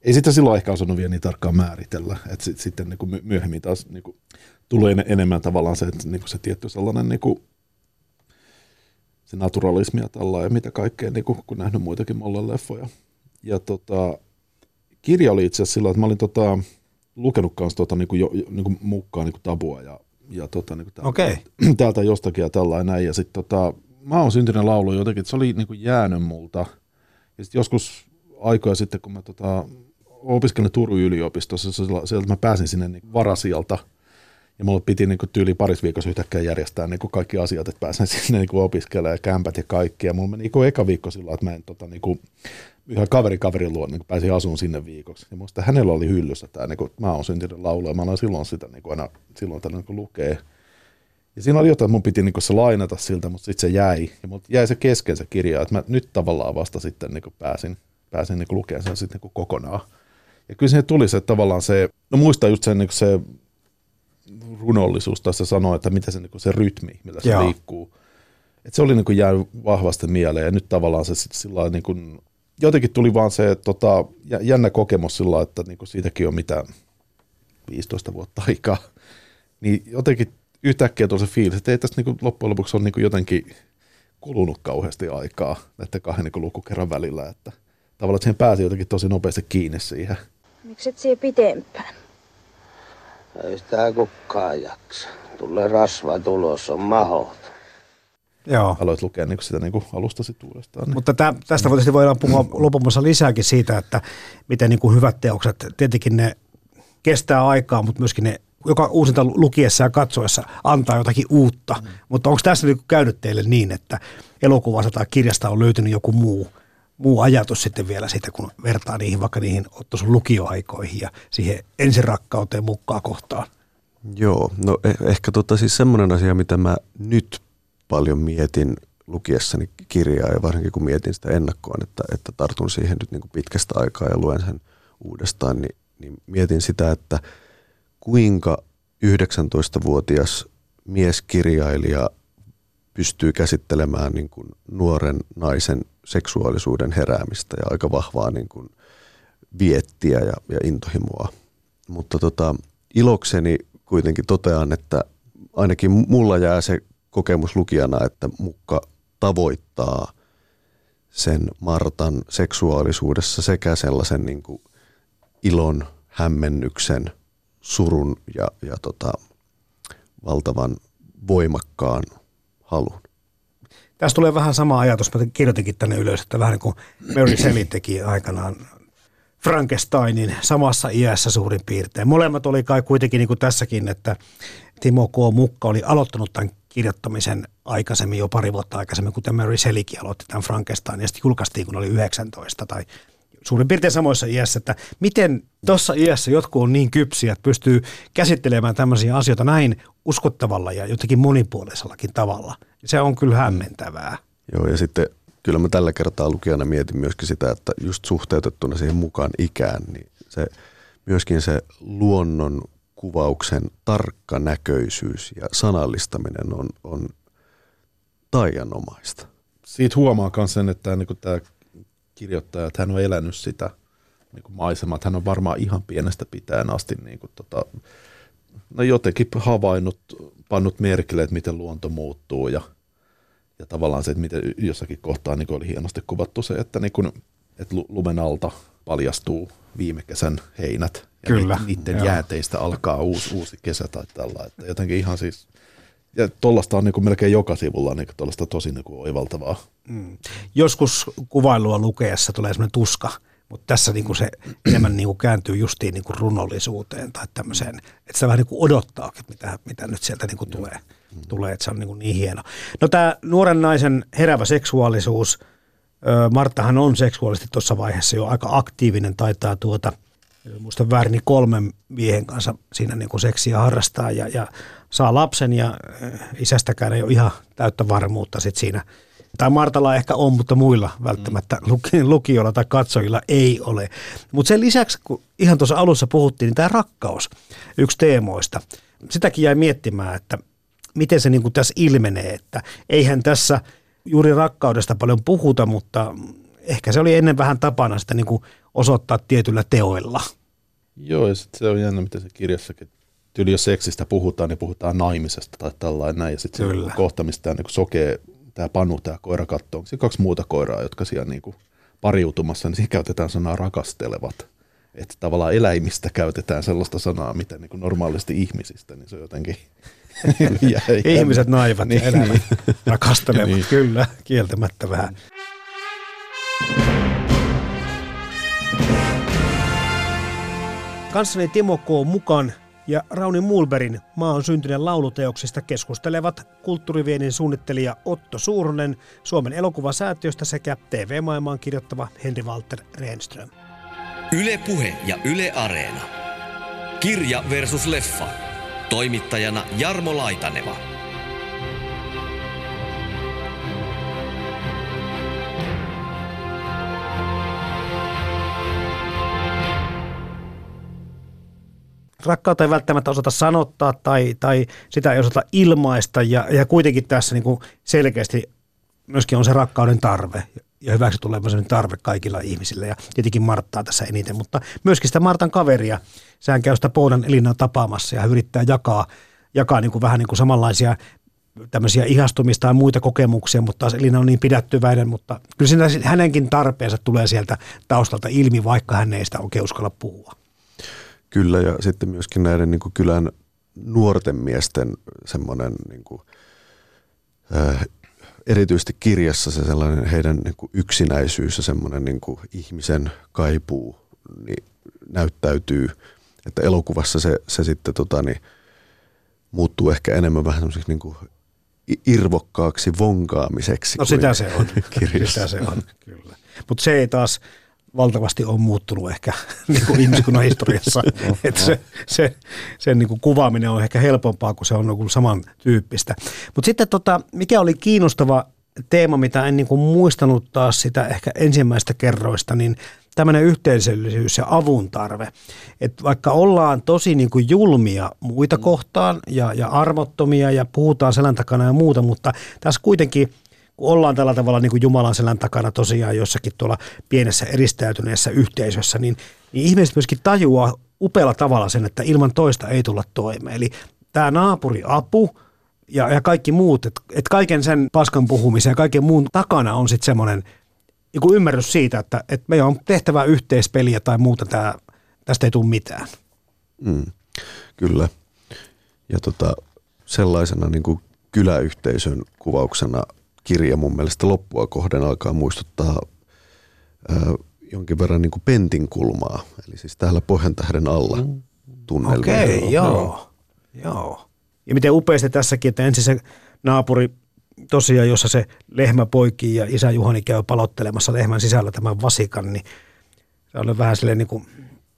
ei sitä silloin ehkä osannut vielä niin tarkkaan määritellä, että sit, sitten niinku my- myöhemmin taas niinku, tulee en, enemmän tavallaan se, että niinku se tietty sellainen niinku, se naturalismi ja tällä ja mitä kaikkea, niin kuin, kun nähnyt muitakin Mollen leffoja. Ja tota, kirja oli itse asiassa sillä, että mä olin tota, lukenut kanssa tota, niin kuin jo, niin kuin mukaan niin kuin tabua ja, ja tota, niin kuin täältä, Okei. täältä jostakin ja tällä ja näin. Ja sitten tota, mä oon syntynyt laulu jotenkin, että se oli niin kuin jäänyt multa. Ja sitten joskus aikoja sitten, kun mä tota, opiskelin Turun yliopistossa, sieltä mä pääsin sinne niin varasijalta – ja mulla piti niin tyyli parissa viikossa yhtäkkiä järjestää niin kaikki asiat, että pääsen sinne niin opiskelemaan ja kämpät ja kaikki. Ja mulla meni niin eka viikko sillä että mä en tota, niin kuin, yhden kaveri kaverin luo, niin pääsin asuun sinne viikoksi. Ja muista hänellä oli hyllyssä tämä, niin kuin, mä oon syntynyt laulu ja mä aloin silloin sitä niin kuin aina silloin tällä niin lukee. Ja siinä oli jotain, että mun piti niin se lainata siltä, mutta sitten se jäi. Ja mut jäi se kesken se kirja, että mä nyt tavallaan vasta sitten niin pääsin, pääsin niin lukemaan sen sitten niin kokonaan. Ja kyllä siihen tuli se tavallaan se, no muistaa just sen, niin se runollisuus tässä sanoo, että mitä se, niin se rytmi, millä se Joo. liikkuu. Et se oli niin kuin jäänyt vahvasti mieleen ja nyt tavallaan se sit sillä lailla niin kuin, jotenkin tuli vaan se että tota, jä- jännä kokemus sillä lailla, että niin kuin siitäkin on mitä 15 vuotta aikaa. Niin jotenkin yhtäkkiä tuli se fiilis, että ei tästä niin kuin loppujen lopuksi ole niin kuin jotenkin kulunut kauheasti aikaa näiden kahden niin kuin lukukerran välillä. Että tavallaan että siihen pääsi jotenkin tosi nopeasti kiinni siihen. Miksi et siihen pitempään? Ei sitä kukaan jaksa. Tulee rasva tulos, on mahot. Joo. Aloit lukea niin sitä niin kuin alusta sitten uudestaan. Niin. Mutta tä, tästä tietysti voidaan puhua lopumassa lisääkin siitä, että miten niin kuin hyvät teokset, tietenkin ne kestää aikaa, mutta myöskin ne joka uusinta lukiessa ja katsoessa antaa jotakin uutta. Mm. Mutta onko tässä niin käynyt teille niin, että elokuvasta tai kirjasta on löytynyt joku muu, muu ajatus sitten vielä siitä, kun vertaa niihin vaikka niihin Otto sun lukioaikoihin ja siihen ensirakkauteen mukaan kohtaan? Joo, no eh- ehkä tota siis semmoinen asia, mitä mä nyt paljon mietin lukiessani kirjaa ja varsinkin kun mietin sitä ennakkoon, että, että tartun siihen nyt niin kuin pitkästä aikaa ja luen sen uudestaan, niin, niin mietin sitä, että kuinka 19-vuotias mieskirjailija pystyy käsittelemään niin kuin nuoren naisen seksuaalisuuden heräämistä ja aika vahvaa niin kuin viettiä ja, ja intohimoa. Mutta tota, ilokseni kuitenkin totean, että ainakin mulla jää se kokemus lukijana, että mukka tavoittaa sen Martan seksuaalisuudessa sekä sellaisen niin kuin ilon, hämmennyksen, surun ja, ja tota, valtavan voimakkaan halun. Tässä tulee vähän sama ajatus, mä kirjoitinkin tänne ylös, että vähän niin kuin Mary Shelley teki aikanaan Frankensteinin samassa iässä suurin piirtein. Molemmat oli kai kuitenkin niin kuin tässäkin, että Timo K. Mukka oli aloittanut tämän kirjoittamisen aikaisemmin, jo pari vuotta aikaisemmin, kuten Mary Shelleykin aloitti tämän Frankenstein, ja sitten julkaistiin, kun oli 19 tai suurin piirtein samoissa iässä, että miten tuossa iässä jotkut on niin kypsiä, että pystyy käsittelemään tämmöisiä asioita näin uskottavalla ja jotenkin monipuolisellakin tavalla. Se on kyllä hämmentävää. Joo, ja sitten kyllä mä tällä kertaa lukijana mietin myöskin sitä, että just suhteutettuna siihen mukaan ikään, niin se, myöskin se luonnon kuvauksen tarkka näköisyys ja sanallistaminen on, on taianomaista. Siitä huomaa myös sen, että niin tämä kirjoittaja, että hän on elänyt sitä niin kuin maisemat. Hän on varmaan ihan pienestä pitäen asti niin kuin, tota, no jotenkin havainnut, pannut merkille, että miten luonto muuttuu ja, ja tavallaan se, että miten jossakin kohtaa niin oli hienosti kuvattu se, että, niin kuin, että lumen alta paljastuu viime kesän heinät ja Kyllä, niiden joo. jääteistä alkaa uusi, uusi kesä tai tällä. Että jotenkin ihan siis, ja tuollaista on niin kuin melkein joka sivulla niin tuollaista tosi niin kuin oivaltavaa. Joskus kuvailua lukeessa tulee semmoinen tuska, mutta tässä niinku se enemmän niinku kääntyy justiin niinku runollisuuteen tai tämmöiseen, että sitä vähän niinku odottaa, että mitä, mitä nyt sieltä niinku tulee, tulee, että se on niinku niin hieno. No tämä nuoren naisen herävä seksuaalisuus, Marttahan on seksuaalisesti tuossa vaiheessa jo aika aktiivinen, taitaa tuota, muista väärin, niin kolmen miehen kanssa siinä niinku seksiä harrastaa ja, ja saa lapsen ja isästäkään ei ole ihan täyttä varmuutta sit siinä tai Martalla ehkä on, mutta muilla välttämättä luki- lukijoilla tai katsojilla ei ole. Mutta sen lisäksi, kun ihan tuossa alussa puhuttiin, niin tämä rakkaus, yksi teemoista, sitäkin jäi miettimään, että miten se niin tässä ilmenee, että eihän tässä juuri rakkaudesta paljon puhuta, mutta ehkä se oli ennen vähän tapana sitä niin osoittaa tietyllä teoilla. Joo, ja sit se on jännä, miten se kirjassakin, tyyli jos seksistä puhutaan, niin puhutaan naimisesta tai tällainen näin, ja sitten se Kyllä. kohta, mistä niin sokee, tämä Panu, tämä koira katsoo, onko se kaksi muuta koiraa, jotka siellä niin kuin pariutumassa, niin siinä käytetään sanaa rakastelevat. Että tavallaan eläimistä käytetään sellaista sanaa, mitä niin kuin normaalisti ihmisistä, niin se on jotenkin... Ihmiset naivat ja Niin, elävät niin. rakastelevat, Niin. kyllä, kieltämättä vähän. Kanssani Timo K. Mukan ja Rauni Mulberin maa on syntyneen lauluteoksista keskustelevat kulttuuriviennin suunnittelija Otto Suuronen Suomen elokuvasäätiöstä sekä TV-maailmaan kirjoittava Henri Walter Renström. Yle Puhe ja Yle Areena. Kirja versus leffa. Toimittajana Jarmo Laitaneva. Rakkautta ei välttämättä osata sanottaa tai, tai sitä ei osata ilmaista ja, ja kuitenkin tässä niin kuin selkeästi myöskin on se rakkauden tarve ja hyväksi tulemisen tarve kaikilla ihmisillä ja tietenkin Marttaa tässä eniten, mutta myöskin sitä Martan kaveria. Sehän käy sitä Poudan Elinaa tapaamassa ja hän yrittää jakaa, jakaa niin kuin vähän niin kuin samanlaisia tämmöisiä ihastumista tai muita kokemuksia, mutta taas Elina on niin pidättyväinen, mutta kyllä siinä hänenkin tarpeensa tulee sieltä taustalta ilmi, vaikka hän ei sitä oikein uskalla puhua. Kyllä, ja sitten myöskin näiden niin kuin kylän nuorten miesten semmoinen, niin kuin, äh, erityisesti kirjassa se sellainen heidän niin kuin yksinäisyys ja semmoinen niin kuin ihmisen kaipuu niin näyttäytyy, että elokuvassa se, se sitten tota, niin, muuttuu ehkä enemmän vähän semmoiseksi niin kuin irvokkaaksi vonkaamiseksi. No sitä se on. kirjassa. Sitä se on, kyllä. Mutta se ei taas valtavasti ole muuttunut ehkä niin kuin ihmiskunnan historiassa. että se, se, sen niin kuin kuvaaminen on ehkä helpompaa, kun se on niin kuin samantyyppistä. Mutta sitten tota, mikä oli kiinnostava teema, mitä en niin kuin muistanut taas sitä ehkä ensimmäistä kerroista, niin tämmöinen yhteisöllisyys ja avun tarve. Että vaikka ollaan tosi niin kuin julmia muita kohtaan ja, ja armottomia ja puhutaan selän takana ja muuta, mutta tässä kuitenkin kun ollaan tällä tavalla niin kuin Jumalan selän takana tosiaan jossakin tuolla pienessä eristäytyneessä yhteisössä, niin, niin ihmiset myöskin tajuaa upealla tavalla sen, että ilman toista ei tulla toimeen. Eli tämä naapuriapu ja, ja kaikki muut, että et kaiken sen paskan puhumisen ja kaiken muun takana on sitten semmoinen niin ymmärrys siitä, että, että meidän on tehtävä yhteispeliä tai muuta, tää, tästä ei tule mitään. Mm, kyllä. Ja tota, sellaisena niin kuin kyläyhteisön kuvauksena kirja mun mielestä loppua kohden alkaa muistuttaa ää, jonkin verran niin kuin Pentin kulmaa. Eli siis täällä Pohjantähden alla tunnelmia. Okei, okay, joo. joo. Ja miten upeasti tässäkin, että ensin se naapuri tosiaan, jossa se lehmä poikii ja isä Juhani käy palottelemassa lehmän sisällä tämän vasikan, niin se oli vähän silleen niin kuin,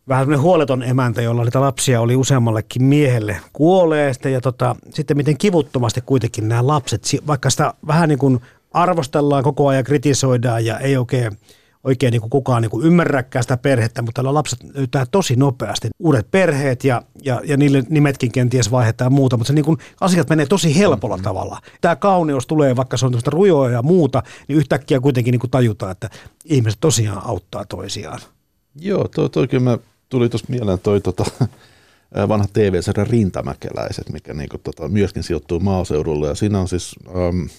vähän semmoinen huoleton emäntä, jolla niitä lapsia oli useammallekin miehelle kuolee. Sitten, ja tota, sitten miten kivuttomasti kuitenkin nämä lapset, vaikka sitä vähän niin kuin arvostellaan koko ajan, kritisoidaan ja ei oikein, oikein niin kuin kukaan niin kuin ymmärräkään sitä perhettä, mutta tällä lapset löytää tosi nopeasti uudet perheet ja, ja, ja niille nimetkin kenties vaihdetaan muuta, mutta se niin kuin, asiat menee tosi helpolla tavalla. Tämä kauneus tulee, vaikka se on tämmöistä rujoa ja muuta, niin yhtäkkiä kuitenkin niin kuin tajutaan, että ihmiset tosiaan auttaa toisiaan. Joo, toi, toi kyllä mä tuli tuossa mieleen toi tota, vanha TV-sarja Rintamäkeläiset, mikä niinku, tota, myöskin sijoittuu maaseudulle. Ja siinä on siis äm,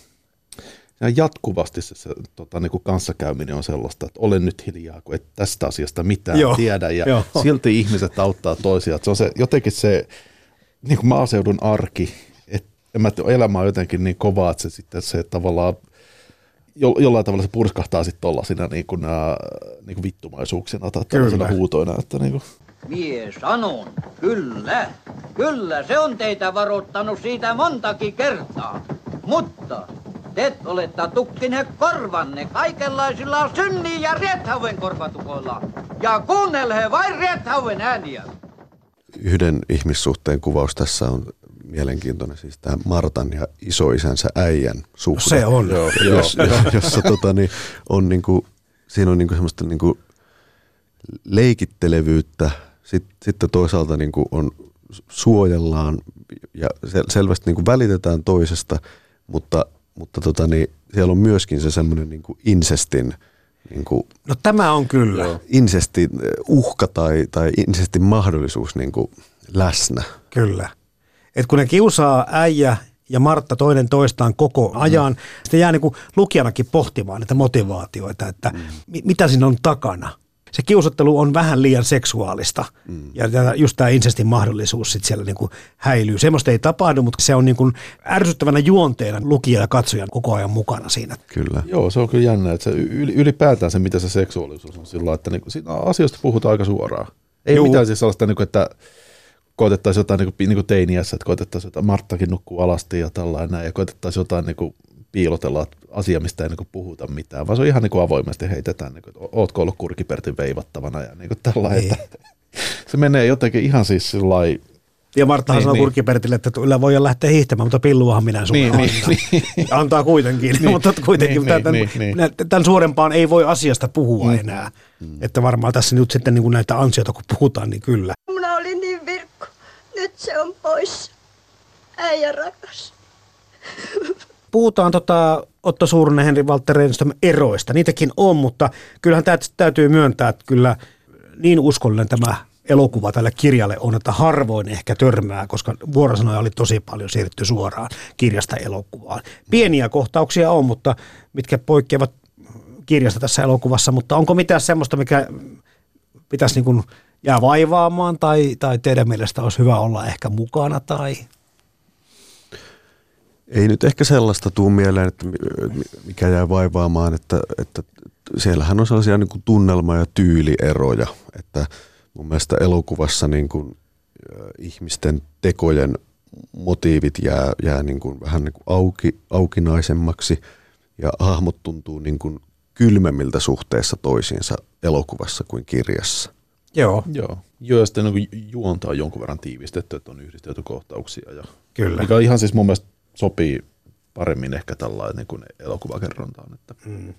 siinä jatkuvasti se, se tota, niinku kanssakäyminen on sellaista, että olen nyt hiljaa, kun et tästä asiasta mitään Joo, tiedä. Ja joo. silti ihmiset auttaa toisiaan. Se on se, jotenkin se niinku maaseudun arki, että mä elämä on jotenkin niin kovaa, että se sitten se tavallaan jo, jollain tavalla se purskahtaa sitten tollasina niin kuin, ää, niin kuin vittumaisuuksina tai tällaisina Kyllä. huutoina. Että niin kuin, Mie sanon, kyllä, kyllä se on teitä varoittanut siitä montakin kertaa. Mutta te olette tukkineet korvanne kaikenlaisilla synni- ja riethauen korvatukoilla. Ja kuunnelhe vain riethauen ääniä. Yhden ihmissuhteen kuvaus tässä on mielenkiintoinen, siis tämä Martan ja isoisänsä äijän suhde. Se on. joo, jos, jossa tota, niin, on niinku, siinä on niinku semmoista niinku leikittelevyyttä, sitten, sitten toisaalta niinku on suojellaan ja sel, selvästi niinku välitetään toisesta, mutta, mutta tota, niin, siellä on myöskin se semmoinen niinku insestin, niinku, No tämä on kyllä. Joo. insestin uhka tai, tai insestin mahdollisuus niinku läsnä. Kyllä. Et kun ne kiusaa äijä ja Martta toinen toistaan koko ajan, mm. sitten jää niinku lukijanakin pohtimaan näitä motivaatioita, että mm. mi- mitä siinä on takana. Se kiusottelu on vähän liian seksuaalista mm. ja just tämä insestin mahdollisuus sit siellä niinku häilyy. Semmoista ei tapahdu, mutta se on niinku ärsyttävänä juonteena lukija ja katsojan koko ajan mukana siinä. Kyllä. joo, se on kyllä jännä, että se yli- ylipäätään se, mitä se seksuaalisuus on sillä että niin kuin, siinä asioista puhutaan aika suoraan. Ei Juu. mitään siis sellaista, niin kuin, että koetettaisiin jotain niin kuin, niin kuin teiniässä, että koetettaisiin jotain, Marttakin nukkuu alasti ja tällainen näin, ja koetettaisiin jotain niin kuin, piilotella asia, mistä ei niin kuin, puhuta mitään, vaan se on ihan niin kuin avoimesti heitetään, niin kuin, että ootko ollut kurkipertin veivattavana ja niin kuin tällainen, Niin. että se menee jotenkin ihan siis sillä lailla- Ja Marttahan Niin, sanoo niin. Kurkipertille, että kyllä voi lähteä hiihtämään, mutta pilluahan minä sulle Niin, annan. niin, Antaa kuitenkin, Niin, mutta kuitenkin niin, tämän, niin, niin. tämän suurempaan ei voi asiasta puhua enää. Että varmaan tässä nyt sitten niin kuin näitä ansioita kun puhutaan, niin kyllä. Minä olin niin virkku. Nyt se on pois. Äijä rakas. Puhutaan tota Otto Suurinen, Henri Walter Renström eroista. Niitäkin on, mutta kyllähän täytyy myöntää, että kyllä niin uskollinen tämä elokuva tälle kirjalle on, että harvoin ehkä törmää, koska vuorosanoja oli tosi paljon siirretty suoraan kirjasta elokuvaan. Pieniä kohtauksia on, mutta mitkä poikkeavat kirjasta tässä elokuvassa, mutta onko mitään semmoista, mikä pitäisi niin kuin jää vaivaamaan tai, tai teidän mielestä olisi hyvä olla ehkä mukana tai Ei nyt ehkä sellaista tuu mieleen, että mi- mikä jää vaivaamaan, että, että siellähän on sellaisia niin kuin tunnelma- ja tyylieroja, että mun mielestä elokuvassa niin kuin, ihmisten tekojen motiivit jää, jää niin kuin vähän niin kuin auki, aukinaisemmaksi ja hahmot tuntuu niin kuin kylmemmiltä suhteessa toisiinsa elokuvassa kuin kirjassa. Joo, Joo, joo ja sitten niin juonta on jonkun verran tiivistetty, että on yhdistelty kohtauksia. Ja, Kyllä. Mikä ihan siis mun mielestä sopii paremmin ehkä tällainen niin kuin elokuvakerrontaan. Että Mm.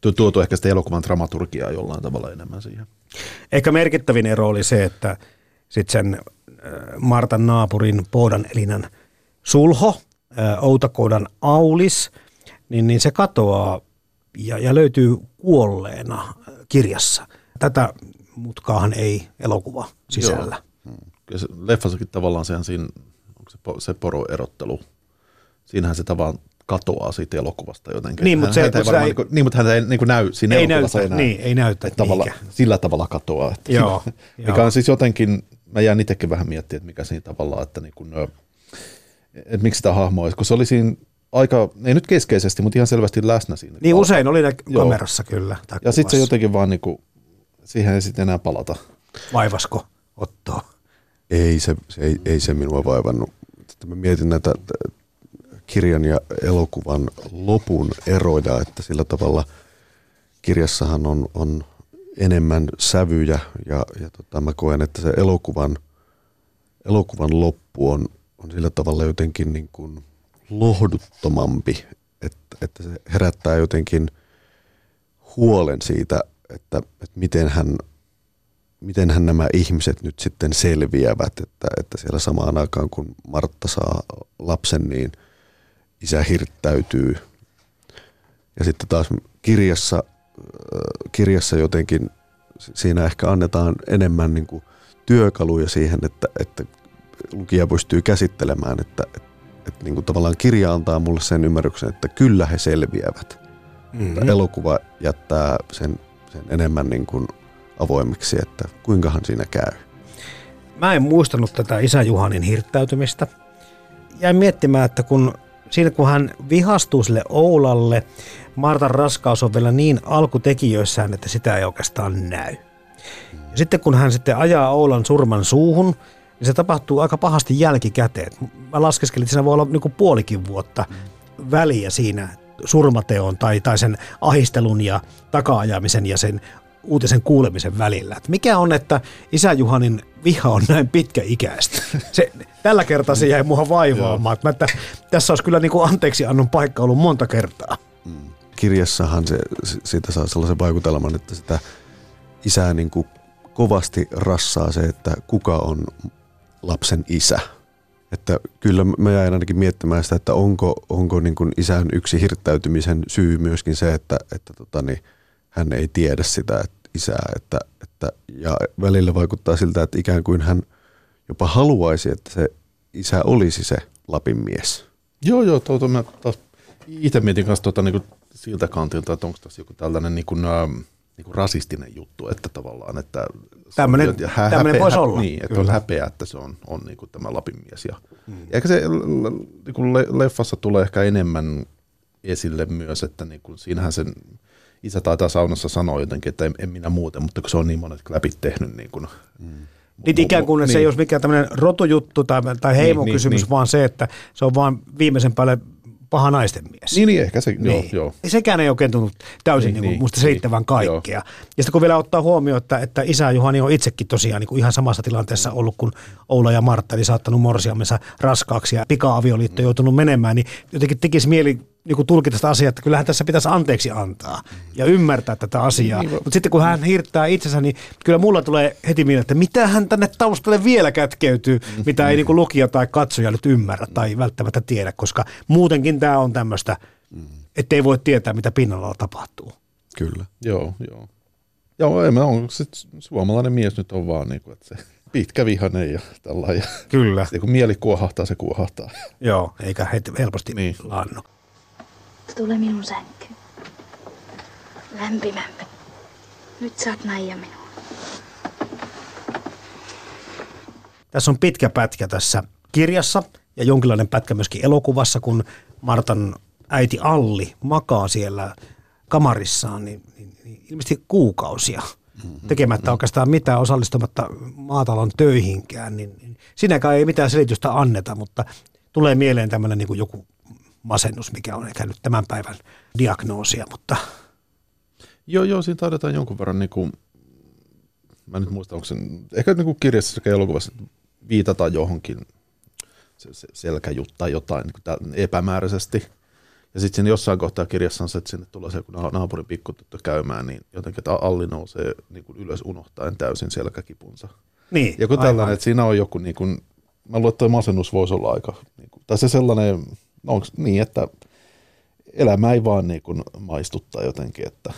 tuo tuotu ehkä sitä elokuvan dramaturgiaa jollain tavalla enemmän siihen. Ehkä merkittävin ero oli se, että sitten sen äh, Martan naapurin Poodan Elinan sulho, äh, Outakoidan Aulis, niin, niin se katoaa ja, ja löytyy kuolleena kirjassa. Tätä mutkaahan ei elokuva sisällä. Ja se, leffassakin tavallaan sehän siinä, onko se, po- se poroerottelu, siinähän se tavallaan katoaa siitä elokuvasta jotenkin. Niin, mutta Hän- se- ei mutta se ei- niin, kuin, niin, mutta hän ei niin kuin näy siinä Ei elokuvassa näytä, enää. niin, ei näytä Että tavalla, sillä tavalla katoaa. Että Joo, mikä joo. on siis jotenkin, mä jään itsekin vähän miettimään, että mikä siinä tavallaan, että, niin kuin, ö, että miksi sitä hahmoa kun se oli siinä aika, ei nyt keskeisesti, mutta ihan selvästi läsnä siinä. Niin usein oli ne Joo. kamerassa kyllä. tai Ja sitten se jotenkin vaan niin kuin, siihen ei sitten enää palata. Vaivasko Ottoa? Ei se, se, ei, ei se minua vaivannut. Sitten mä mietin näitä kirjan ja elokuvan lopun eroja, että sillä tavalla kirjassahan on, on enemmän sävyjä ja, ja tota, mä koen, että se elokuvan, elokuvan loppu on, on sillä tavalla jotenkin niin kuin lohduttomampi, että, että se herättää jotenkin huolen siitä, että, että miten hän mitenhän nämä ihmiset nyt sitten selviävät, että, että siellä samaan aikaan kun Martta saa lapsen, niin isä hirttäytyy. Ja sitten taas kirjassa, äh, kirjassa jotenkin siinä ehkä annetaan enemmän niin kuin työkaluja siihen, että, että lukija pystyy käsittelemään, että, että, että niin kuin tavallaan kirja antaa mulle sen ymmärryksen, että kyllä he selviävät. Mm-hmm. Elokuva jättää sen, sen enemmän niin kuin avoimiksi, että kuinkahan siinä käy. Mä en muistanut tätä isä Juhanin hirttäytymistä. Jäin miettimään, että kun siinä kun hän vihastuu sille Oulalle, Martan raskaus on vielä niin alkutekijöissään, että sitä ei oikeastaan näy. Ja sitten kun hän sitten ajaa Oulan surman suuhun, niin se tapahtuu aika pahasti jälkikäteen. Mä laskeskelin, että siinä voi olla niin puolikin vuotta väliä siinä surmateon tai, tai sen ahistelun ja takaajamisen ja sen uutisen kuulemisen välillä. Että mikä on, että isä Juhanin viha on näin pitkäikäistä? Se, tällä kertaa se jäi mua vaivaamaan. Että, että tässä olisi kyllä niin kuin anteeksi annon paikka ollut monta kertaa. Kirjassahan se, siitä saa sellaisen vaikutelman, että sitä isää niin kuin kovasti rassaa se, että kuka on lapsen isä. Että kyllä mä jäin ainakin miettimään sitä, että onko, onko niin kuin isän yksi hirttäytymisen syy myöskin se, että, että tota niin, hän ei tiedä sitä että isää. Että, että, ja välillä vaikuttaa siltä, että ikään kuin hän jopa haluaisi, että se isä olisi se Lapin mies. Joo, joo, tuota, mä taas itse mietin kanssa tuota, niin siltä kantilta, että onko tässä joku tällainen niin kuin, äh, niin kuin rasistinen juttu, että tavallaan, että tämmöinen, hä- tämmöinen voisi olla. Niin, että Kyllä. on häpeä, että se on, on niin kuin tämä Lapin mies. Ja, hmm. Ehkä se niin kuin leffassa tulee ehkä enemmän esille myös, että niin kuin, siinähän sen isä taitaa saunassa sanoa jotenkin, että en, en minä muuten, mutta kun se on niin monet läpit tehnyt. Niin, kuin, hmm. Niin ikään kuin niin. se ei olisi mikään tämmöinen rotujuttu tai, tai heimokysymys, niin, niin, niin. vaan se, että se on vaan viimeisen päälle paha naisten mies. Niin, niin ehkä se, niin. joo, joo. Sekään ei oikein tunnu täysin niin, niin, niin, musta selittävän niin, kaikkea. Joo. Ja sitten kun vielä ottaa huomioon, että, että isä Juhani on itsekin tosiaan niin kuin ihan samassa tilanteessa ollut kuin Oula ja Martta, eli saattanut morsiamensa raskaaksi ja pika-avioliitto joutunut menemään, niin jotenkin tekisi mieli niin tulkita sitä asiaa, että kyllähän tässä pitäisi anteeksi antaa ja ymmärtää tätä asiaa. Niin, Mutta sitten kun hän hirttää itsensä, niin kyllä mulla tulee heti mieleen, että mitä hän tänne taustalle vielä kätkeytyy, mitä ei niin kuin lukija tai katsoja nyt ymmärrä tai välttämättä tiedä, koska muutenkin tämä on tämmöistä, ettei voi tietää, mitä pinnalla tapahtuu. Kyllä. Joo, joo. Joo, en mä on, se suomalainen mies nyt on vaan niin kuin, että se pitkä vihanen ja tällainen. Kyllä. Sitten kun mieli kuohahtaa, se kuohahtaa. Joo, eikä helposti niin. lannu. Tule minun sänkyyn. Lämpimämpi. Nyt saat naija minua. Tässä on pitkä pätkä tässä kirjassa ja jonkinlainen pätkä myöskin elokuvassa, kun Martan äiti Alli makaa siellä kamarissaan niin, niin, niin ilmeisesti kuukausia mm-hmm. tekemättä oikeastaan mitään osallistumatta maatalon töihinkään, niin, niin siinäkään ei mitään selitystä anneta, mutta tulee mieleen tämmöinen niin joku masennus, mikä on ehkä nyt tämän päivän diagnoosia, mutta... Joo, joo, siinä taidetaan jonkun verran, niin kuin, mä en nyt muista, onko se, ehkä niin kuin kirjassa sekä elokuvassa viitataan johonkin selkäjuttu tai jotain niin epämääräisesti. Ja sitten siinä jossain kohtaa kirjassa on se, että sinne tulee se, kun naapurin pikkutyttö käymään, niin jotenkin, että Alli nousee niin kuin ylös unohtaen täysin selkäkipunsa. Niin, Joku tällainen, että siinä on joku, niin kuin, mä luulen, että masennus voisi olla aika, niin kuin, tai se sellainen, onko niin, että elämä ei vaan niin kuin maistuttaa jotenkin, että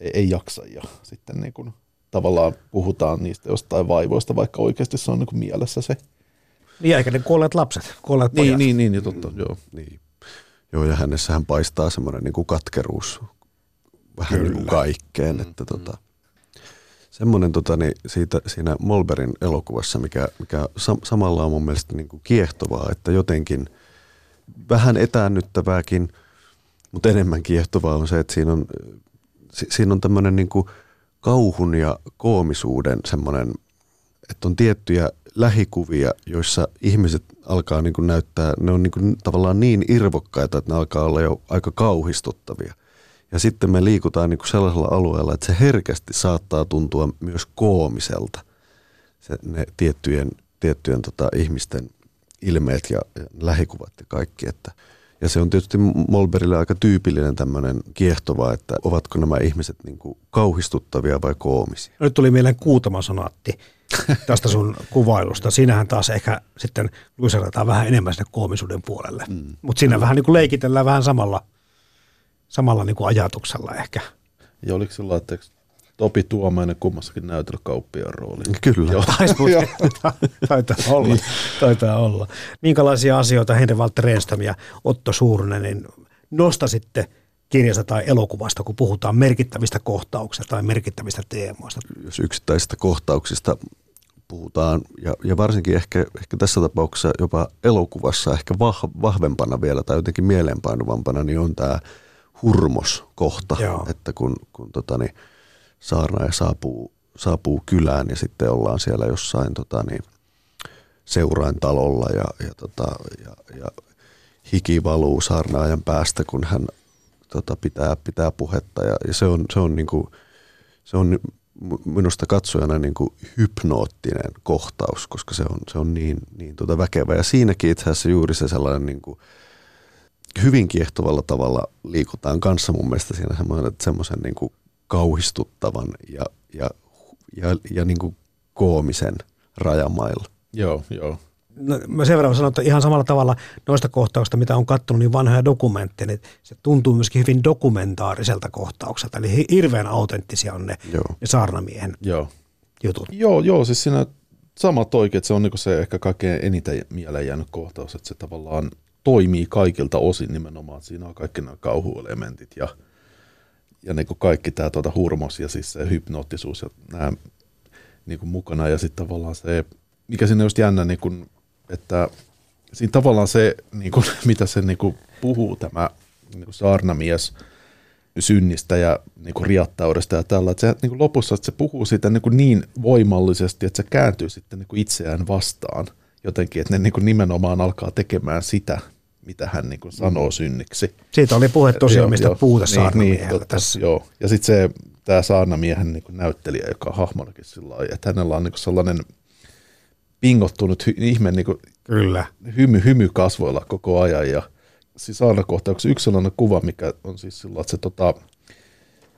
ei, ei jaksa ja sitten niin kuin tavallaan puhutaan niistä jostain vaivoista, vaikka oikeasti se on niin kuin mielessä se. Niin, eikä ne kuolleet lapset, kuolleet niin, pojat. Niin, niin, niin, totta, mm, joo. Niin. Joo, ja hänessähän paistaa semmoinen niin kuin katkeruus vähän Kyllä. niin kuin kaikkeen, mm, että tota, semmoinen tota, niin siitä, siinä Molberin elokuvassa, mikä, mikä sam- samalla on mun mielestä niin kuin kiehtovaa, että jotenkin – vähän etäännyttävääkin, mutta enemmän kiehtovaa on se, että siinä on, siinä on tämmöinen niin kauhun ja koomisuuden semmoinen, että on tiettyjä lähikuvia, joissa ihmiset alkaa niin kuin näyttää, ne on niin kuin tavallaan niin irvokkaita, että ne alkaa olla jo aika kauhistuttavia. Ja sitten me liikutaan niin kuin sellaisella alueella, että se herkästi saattaa tuntua myös koomiselta, se, ne tiettyjen, tiettyjen tota, ihmisten ilmeet ja, ja lähikuvat ja kaikki. Että, ja se on tietysti Molberille aika tyypillinen tämmöinen kiehtova, että ovatko nämä ihmiset niin kuin kauhistuttavia vai koomisia. Nyt tuli mieleen kuutamasonaatti tästä sun kuvailusta. Siinähän taas ehkä sitten luiserataan vähän enemmän sinne koomisuuden puolelle. Mm. Mutta siinä vähän niin kuin leikitellään vähän samalla, samalla niin kuin ajatuksella ehkä. Ja oliko sulla, että Topi Tuomainen kummassakin näytelökauppiaan rooliin. Kyllä. Joo. Muuten- Taitaa olla. Niin. Taitaa olla. Minkälaisia asioita Henri Walter Renström ja Otto Suurinen niin nostasitte kirjasta tai elokuvasta, kun puhutaan merkittävistä kohtauksista tai merkittävistä teemoista? jos yksittäisistä kohtauksista puhutaan, ja, ja varsinkin ehkä, ehkä tässä tapauksessa jopa elokuvassa ehkä vah, vahvempana vielä tai jotenkin mieleenpainuvampana, niin on tämä hurmoskohta, Joo. että kun, kun tota, niin, saarnaaja saapuu, saapuu kylään ja sitten ollaan siellä jossain tota, niin, seurain talolla ja, ja, tota, ja, ja hiki valuu saarnaajan päästä, kun hän tota, pitää, pitää puhetta ja, ja se on, se on, niinku, se on minusta katsojana niin kuin hypnoottinen kohtaus, koska se on, se on niin, niin tota väkevä. Ja siinäkin itse asiassa juuri se sellainen niin kuin hyvin kiehtovalla tavalla liikutaan kanssa mun mielestä siinä semmoisen niin kuin kauhistuttavan ja, ja, ja, ja niin kuin koomisen rajamailla. Joo, joo. No, mä sen verran sanon, että ihan samalla tavalla noista kohtauksista, mitä on katsonut, niin vanhoja dokumentteja, niin se tuntuu myöskin hyvin dokumentaariselta kohtaukselta. Eli hi- hirveän autenttisia on ne, Joo. ne saarnamien Joo. jutut. Joo, joo, siis siinä että se on niinku se ehkä kaikkein eniten mieleen jäänyt kohtaus, että se tavallaan toimii kaikilta osin nimenomaan. että Siinä on kaikki nämä kauhuelementit ja, ja niinku kaikki tämä tuota hurmos ja siis se hypnoottisuus ja nämä niinku mukana. Ja sitten tavallaan se, mikä siinä on just jännä, niinku, että siinä tavallaan se, niinku, mitä se niinku puhuu tämä niinku saarnamies – synnistä ja niin kuin riattaudesta ja tällä. Että se, niin kuin lopussa että se puhuu siitä niin, kuin niin voimallisesti, että se kääntyy sitten niin kuin itseään vastaan jotenkin, että ne niin kuin nimenomaan alkaa tekemään sitä, mitä hän niin kuin sanoo synniksi. Siitä oli puhe tosiaan, mistä joo. puhuta niin, niin, totta, tässä. Joo. Ja sitten se, tämä saarnamiehen niin kuin näyttelijä, joka on hahmonakin sillä lailla, että hänellä on niin kuin sellainen pingottunut hy, ihme niin kuin Kyllä. hymy, hymy kasvoilla koko ajan. Ja siis saarnakohtauksessa yksi sellainen kuva, mikä on siis sillä, että se tota,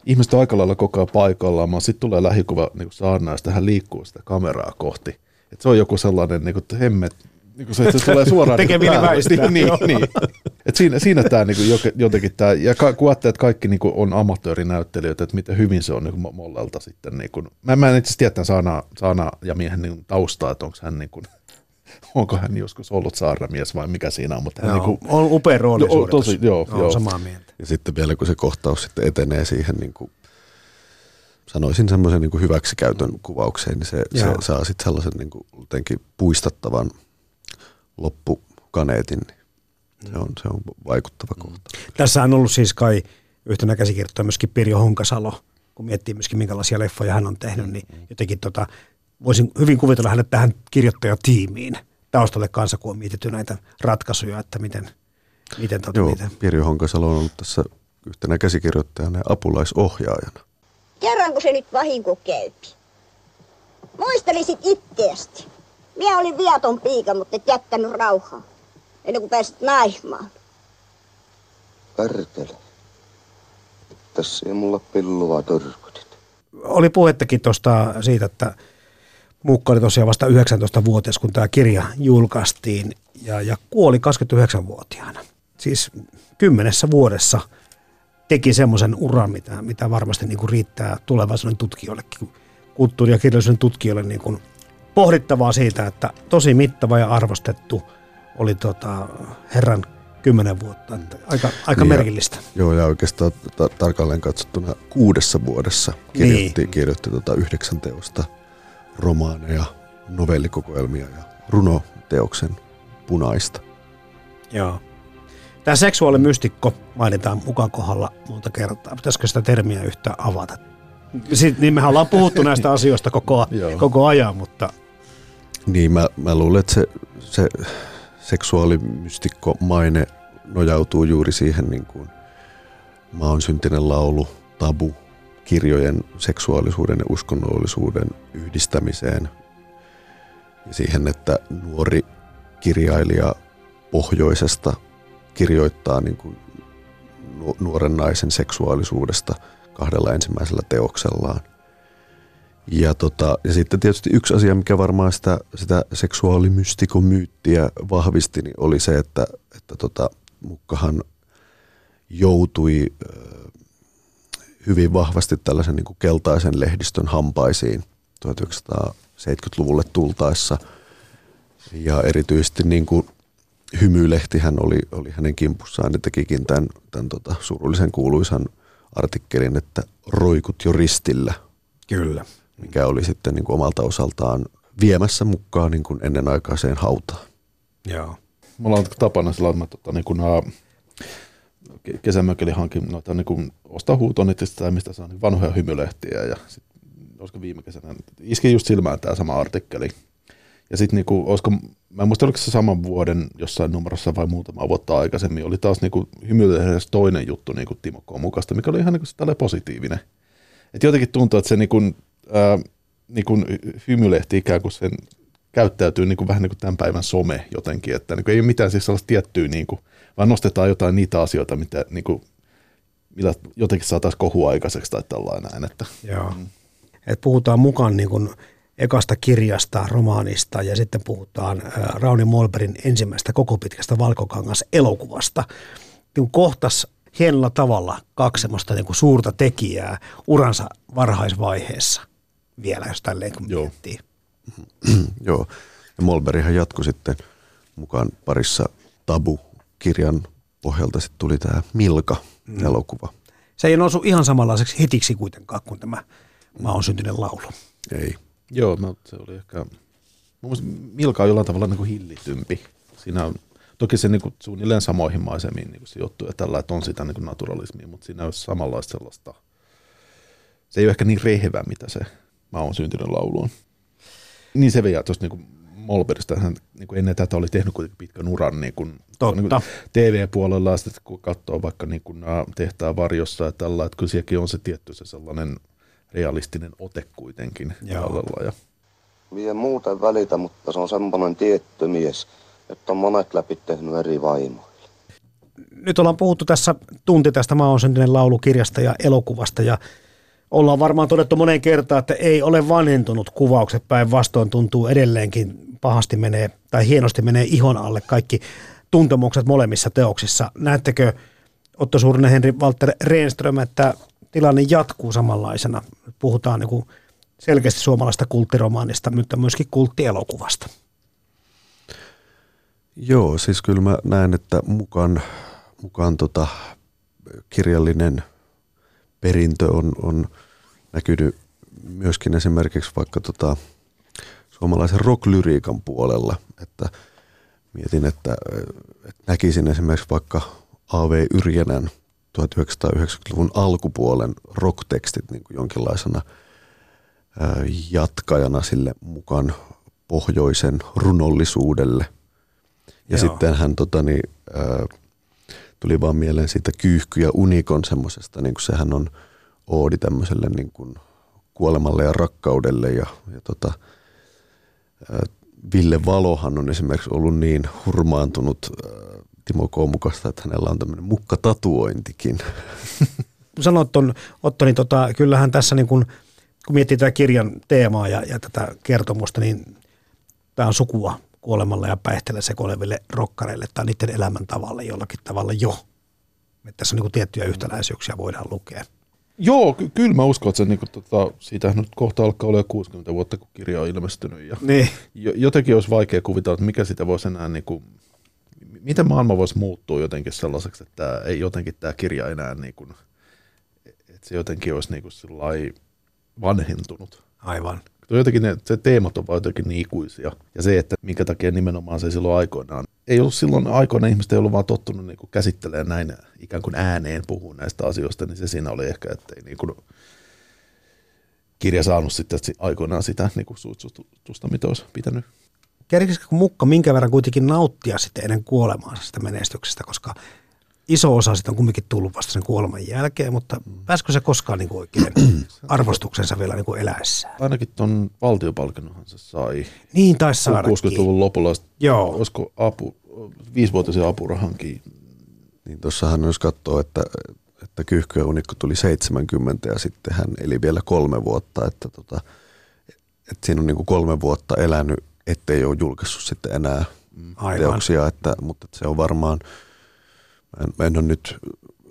ihmiset on aika lailla koko ajan paikallaan, mutta sitten tulee lähikuva niin saarnaa, ja hän liikkuu sitä kameraa kohti. Et se on joku sellainen, niin kuin, että hemmet, niin kuin se, että se tulee suoraan niin Tekeminen päälle. väistää, Niin, joo. niin, niin. Et siinä, siinä tämä niin kuin, jotenkin tämä, ja ka- kun ajattelee, että kaikki niin kuin, on amatöörinäyttelijöitä, että miten hyvin se on niin kuin, Mollelta sitten. Niin kuin, mä, mä en itse asiassa tiedä tämän saana, saana ja miehen niin taustaa, että onko hän niin kuin, onko hän joskus ollut saarnamies vai mikä siinä on, mutta hän Joo, niin kuin, on upea roolisuoritus. tosi, joo, Olen joo. samaa mieltä. Ja sitten vielä kun se kohtaus sitten etenee siihen niin kuin, sanoisin semmoisen niin kuin hyväksikäytön kuvaukseen, niin se, se Joo. saa sitten sellaisen niin kuin, jotenkin puistattavan loppukaneetin. Niin se, on, se on vaikuttava kohta. Tässä on ollut siis kai yhtenä käsikirjoittaja myöskin Pirjo Honkasalo, kun miettii myöskin minkälaisia leffoja hän on tehnyt, niin jotenkin tota, voisin hyvin kuvitella hänet tähän kirjoittajatiimiin taustalle kanssa, kun on mietitty näitä ratkaisuja, että miten, miten, tota, Joo, miten. Pirjo Honkasalo on ollut tässä yhtenä käsikirjoittajana ja apulaisohjaajana. Kerranko se nyt vahinko käypi? Muistelisit itteesti. Minä olin viaton piika, mutta et jättänyt rauhaa. Ennen kuin pääsit naimaan. Perkele. Tässä ei mulla pillua törkytit. Oli puhettakin tuosta siitä, että Muukka oli tosiaan vasta 19-vuotias, kun tämä kirja julkaistiin ja, ja kuoli 29-vuotiaana. Siis kymmenessä vuodessa teki semmoisen uran, mitä, mitä varmasti niin kuin riittää tulevaisuuden tutkijoillekin, kulttuuri- ja kirjallisuuden tutkijoille niin kuin pohdittavaa siitä, että tosi mittava ja arvostettu oli tota herran kymmenen vuotta. Että aika, aika Niin ja- merkillistä. Joo, ja oikeastaan ta- tarkalleen katsottuna kuudessa vuodessa kirjoitti, Niin. kirjoitti tota yhdeksän teosta romaaneja, novellikokoelmia ja runoteoksen punaista. Joo. Tämä seksuaalimystikko mainitaan mukaan kohdalla monta kertaa. Pitäisikö sitä termiä yhtään avata? Sitten, niin mehän ollaan puhuttu näistä asioista koko, koko ajan, mutta Niin mä, mä luulen, että se, se seksuaalimystikko maine nojautuu juuri siihen niin kuin maan syntinen laulu, tabu, kirjojen seksuaalisuuden ja uskonnollisuuden yhdistämiseen ja siihen, että nuori kirjailija pohjoisesta kirjoittaa niin kuin nu- nuoren naisen seksuaalisuudesta kahdella ensimmäisellä teoksellaan. Ja, tota, ja sitten tietysti yksi asia, mikä varmaan sitä, sitä seksuaalimystikomyyttiä vahvisti, niin oli se, että, että tota, Mukkahan joutui hyvin vahvasti tällaisen niin kuin keltaisen lehdistön hampaisiin 1970-luvulle tultaessa. Ja erityisesti niin kuin hymylehtihän oli, oli hänen kimpussaan ja tekikin tämän, tämän tota surullisen kuuluisan artikkelin, että roikut jo ristillä. Kyllä. Mikä oli sitten niin kuin omalta osaltaan viemässä mukaan niin kuin ennenaikaiseen hautaan. Joo. Mulla on tapana sillä että tota, niin kun, ää, kesämökeli hankin noita, niin kun, ostaa huutonetista tai mistä saa niin vanhoja hymylehtiä ja sit, olisiko viime kesänä, iski just silmään tämä sama artikkeli. Ja sitten niinku, olisiko, mä en muista oliko se saman vuoden jossain numerossa vai muutama vuotta aikaisemmin, oli taas niinku hymylehdessä toinen juttu niinku Timo Komukasta, mikä oli ihan niinku positiivinen. Et jotenkin tuntuu, että se niinku, ää, niinku hymylehti ikään kuin sen käyttäytyy niin kuin vähän niin kuin tämän päivän some jotenkin, että niin kuin ei ole mitään siis sellaista tiettyä, niin kuin, vaan nostetaan jotain niitä asioita, mitä niin kuin, millä jotenkin saataisiin kohua aikaiseksi tai tällainen näin. Että, Joo. Mm. Et puhutaan mukaan niin kuin ekasta kirjasta, romaanista ja sitten puhutaan Rauni Molberin ensimmäistä koko pitkästä valkokangas elokuvasta. Niin kohtas hienolla tavalla kaksi semmoista niin kuin suurta tekijää uransa varhaisvaiheessa vielä, jos tälleen kun Joo. miettii. Joo, ja Molberihan jatkui sitten mukaan parissa Tabu-kirjan pohjalta sitten tuli tämä Milka-elokuva. Mm. Se ei nousu ihan samanlaiseksi hitiksi kuitenkaan kuin tämä Mä on syntynyt laulu. Ei. Joo, no, se oli ehkä... Mun Milka on jollain tavalla niin kuin hillitympi. Siinä on, toki se niin kuin suunnilleen samoihin maisemiin niin sijoittuu ja tällä, että on sitä niin kuin naturalismia, mutta siinä on samanlaista sellaista... Se ei ole ehkä niin rehevä, mitä se Mä oon syntynyt lauluun. Niin se vielä tuosta niin Molberista, hän niin kuin ennen tätä oli tehnyt kuitenkin pitkän uran niin kuin, Totta. Niin kuin TV-puolella, ja sitten kun katsoo vaikka niin kuin, tehtaan varjossa ja tällä, että kyllä sielläkin on se tietty se sellainen realistinen ote kuitenkin Ja... Mie muuten välitä, mutta se on semmoinen tietty mies, että on monet läpi tehnyt eri vaimoille. Nyt ollaan puhuttu tässä tunti tästä Mä oon syntinen laulukirjasta ja elokuvasta ja ollaan varmaan todettu moneen kertaan, että ei ole vanhentunut kuvaukset päinvastoin tuntuu edelleenkin pahasti menee tai hienosti menee ihon alle kaikki tuntemukset molemmissa teoksissa. Näettekö Otto Suurinen, Henri Walter Renström, että tilanne jatkuu samanlaisena? Puhutaan niin selkeästi suomalaista kulttiromaanista, mutta myöskin kulttielokuvasta. Joo, siis kyllä mä näen, että mukaan, mukaan tota, kirjallinen perintö on, on näkynyt myöskin esimerkiksi vaikka tota, suomalaisen rocklyriikan puolella, että mietin, että, että näkisin esimerkiksi vaikka A.V. Yrjänän 1990-luvun alkupuolen rocktekstit niin kuin jonkinlaisena jatkajana sille mukaan pohjoisen runollisuudelle. Ja Joo. sitten hän tota, niin, äh, tuli vaan mieleen siitä Kyyhky ja Unikon semmoisesta, niin kuin sehän on oodi tämmöiselle niin kuin kuolemalle ja rakkaudelle ja, ja tota, Ville Valohan on esimerkiksi ollut niin hurmaantunut Timo Koomukasta, että hänellä on tämmöinen mukkatatuointikin. Sanot on, Otto, niin tota, kyllähän tässä niin kun, kun miettii tätä kirjan teemaa ja, ja tätä kertomusta, niin tämä on sukua kuolemalle ja päihteelle sekoileville rokkareille tai niiden elämäntavalle jollakin tavalla jo. Että tässä on niin tiettyjä yhtäläisyyksiä voidaan lukea. Joo, ky- kyllä mä uskon, että se, niin kuin, tota, siitä nyt kohta alkaa olla jo 60 vuotta, kun kirja on ilmestynyt. Ja niin. Jotenkin olisi vaikea kuvitella, että mikä sitä voisi enää, niin kuin, miten maailma voisi muuttua jotenkin sellaiseksi, että ei jotenkin tämä kirja enää, niin kuin, että se jotenkin olisi niin kuin vanhentunut. Aivan. Jotenkin ne, se teemat on vaan jotenkin niin ikuisia. Ja se, että minkä takia nimenomaan se silloin aikoinaan. Ei ollut silloin aikoina ihmiset ei ollut vaan tottunut niin käsittelemään näin ikään kuin ääneen puhua näistä asioista, niin se siinä oli ehkä, että ei niin kuin kirja saanut sitten aikoinaan sitä niin kuin suitsutusta, mitä olisi pitänyt. Kerkisikö Mukka minkä verran kuitenkin nauttia sitten ennen kuolemaansa sitä menestyksestä, koska iso osa sitä on kumminkin tullut vasta sen kuoleman jälkeen, mutta pääsikö se koskaan niin kuin oikein arvostuksensa vielä niin kuin eläessään? Ainakin tuon valtiopalkinnonhan se sai. Niin taisi saada. 60-luvun lopulla. Joo. Olisiko apu, viisivuotisen apurahankin. Niin tuossahan jos katsoo, että, että Kyyhky ja Unikko tuli 70 ja sitten hän eli vielä kolme vuotta, että, tota, että siinä on niin kuin kolme vuotta elänyt, ettei ole julkaissut sitten enää Aivan. teoksia, että, mutta että se on varmaan – en, mä en ole nyt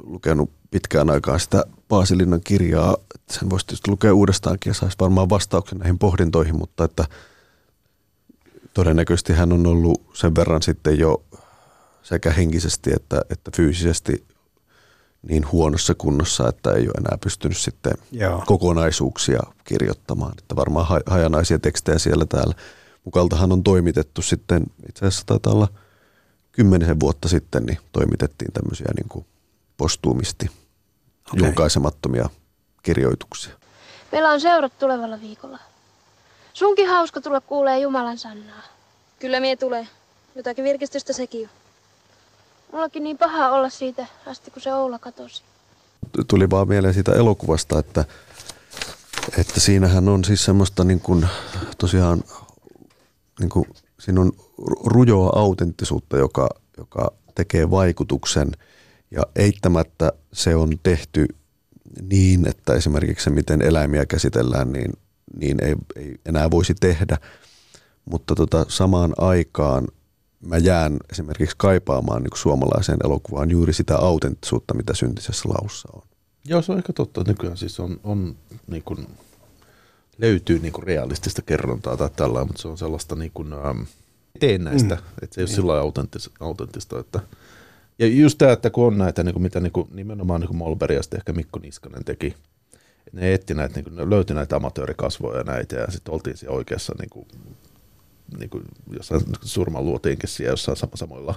lukenut pitkään aikaan sitä Paasilinnan kirjaa. Sen voisi tietysti lukea uudestaankin ja saisi varmaan vastauksen näihin pohdintoihin, mutta että todennäköisesti hän on ollut sen verran sitten jo sekä henkisesti että, että fyysisesti niin huonossa kunnossa, että ei ole enää pystynyt sitten Joo. kokonaisuuksia kirjoittamaan. Että varmaan ha- hajanaisia tekstejä siellä täällä. Mukaltahan on toimitettu sitten, itse asiassa taitaa olla kymmenisen vuotta sitten, niin toimitettiin tämmöisiä niin kuin postuumisti Okei. julkaisemattomia kirjoituksia. Meillä on seurat tulevalla viikolla. Sunkin hauska tulla kuulee Jumalan sannaa. Kyllä mie tulee. Jotakin virkistystä sekin on. Mullakin niin paha olla siitä asti, kun se Oula katosi. tuli vaan mieleen siitä elokuvasta, että, että siinähän on siis semmoista niin kuin, tosiaan, niin kuin, siinä on rujoa autenttisuutta, joka, joka tekee vaikutuksen ja eittämättä se on tehty niin, että esimerkiksi se, miten eläimiä käsitellään, niin, niin ei, ei enää voisi tehdä. Mutta tota, samaan aikaan mä jään esimerkiksi kaipaamaan niin suomalaiseen elokuvaan juuri sitä autenttisuutta, mitä syntisessä laussa on. Joo, se on ehkä totta. Nykyään siis on, on niin kuin, löytyy niin kuin realistista kerrontaa tai tällä, mutta se on sellaista niin kuin, ähm, teen näistä, mm. että se ei ole sillä lailla autenttista, autenttista, että ja just tämä, että kun on näitä, niin kuin mitä niin kuin, nimenomaan niin kuin Molberg ja sitten ehkä Mikko Niskanen teki, että ne etti näitä, niin kuin, ne löytyi näitä amatöörikasvoja ja näitä, ja sitten oltiin siellä oikeassa niin kuin, niin kuin jossain surman luotiinkin siellä jossain sam- samoilla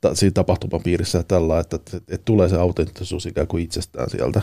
ta- siinä tapahtumapiirissä ja tällä, että, että, että tulee se autenttisuus ikään kuin itsestään sieltä.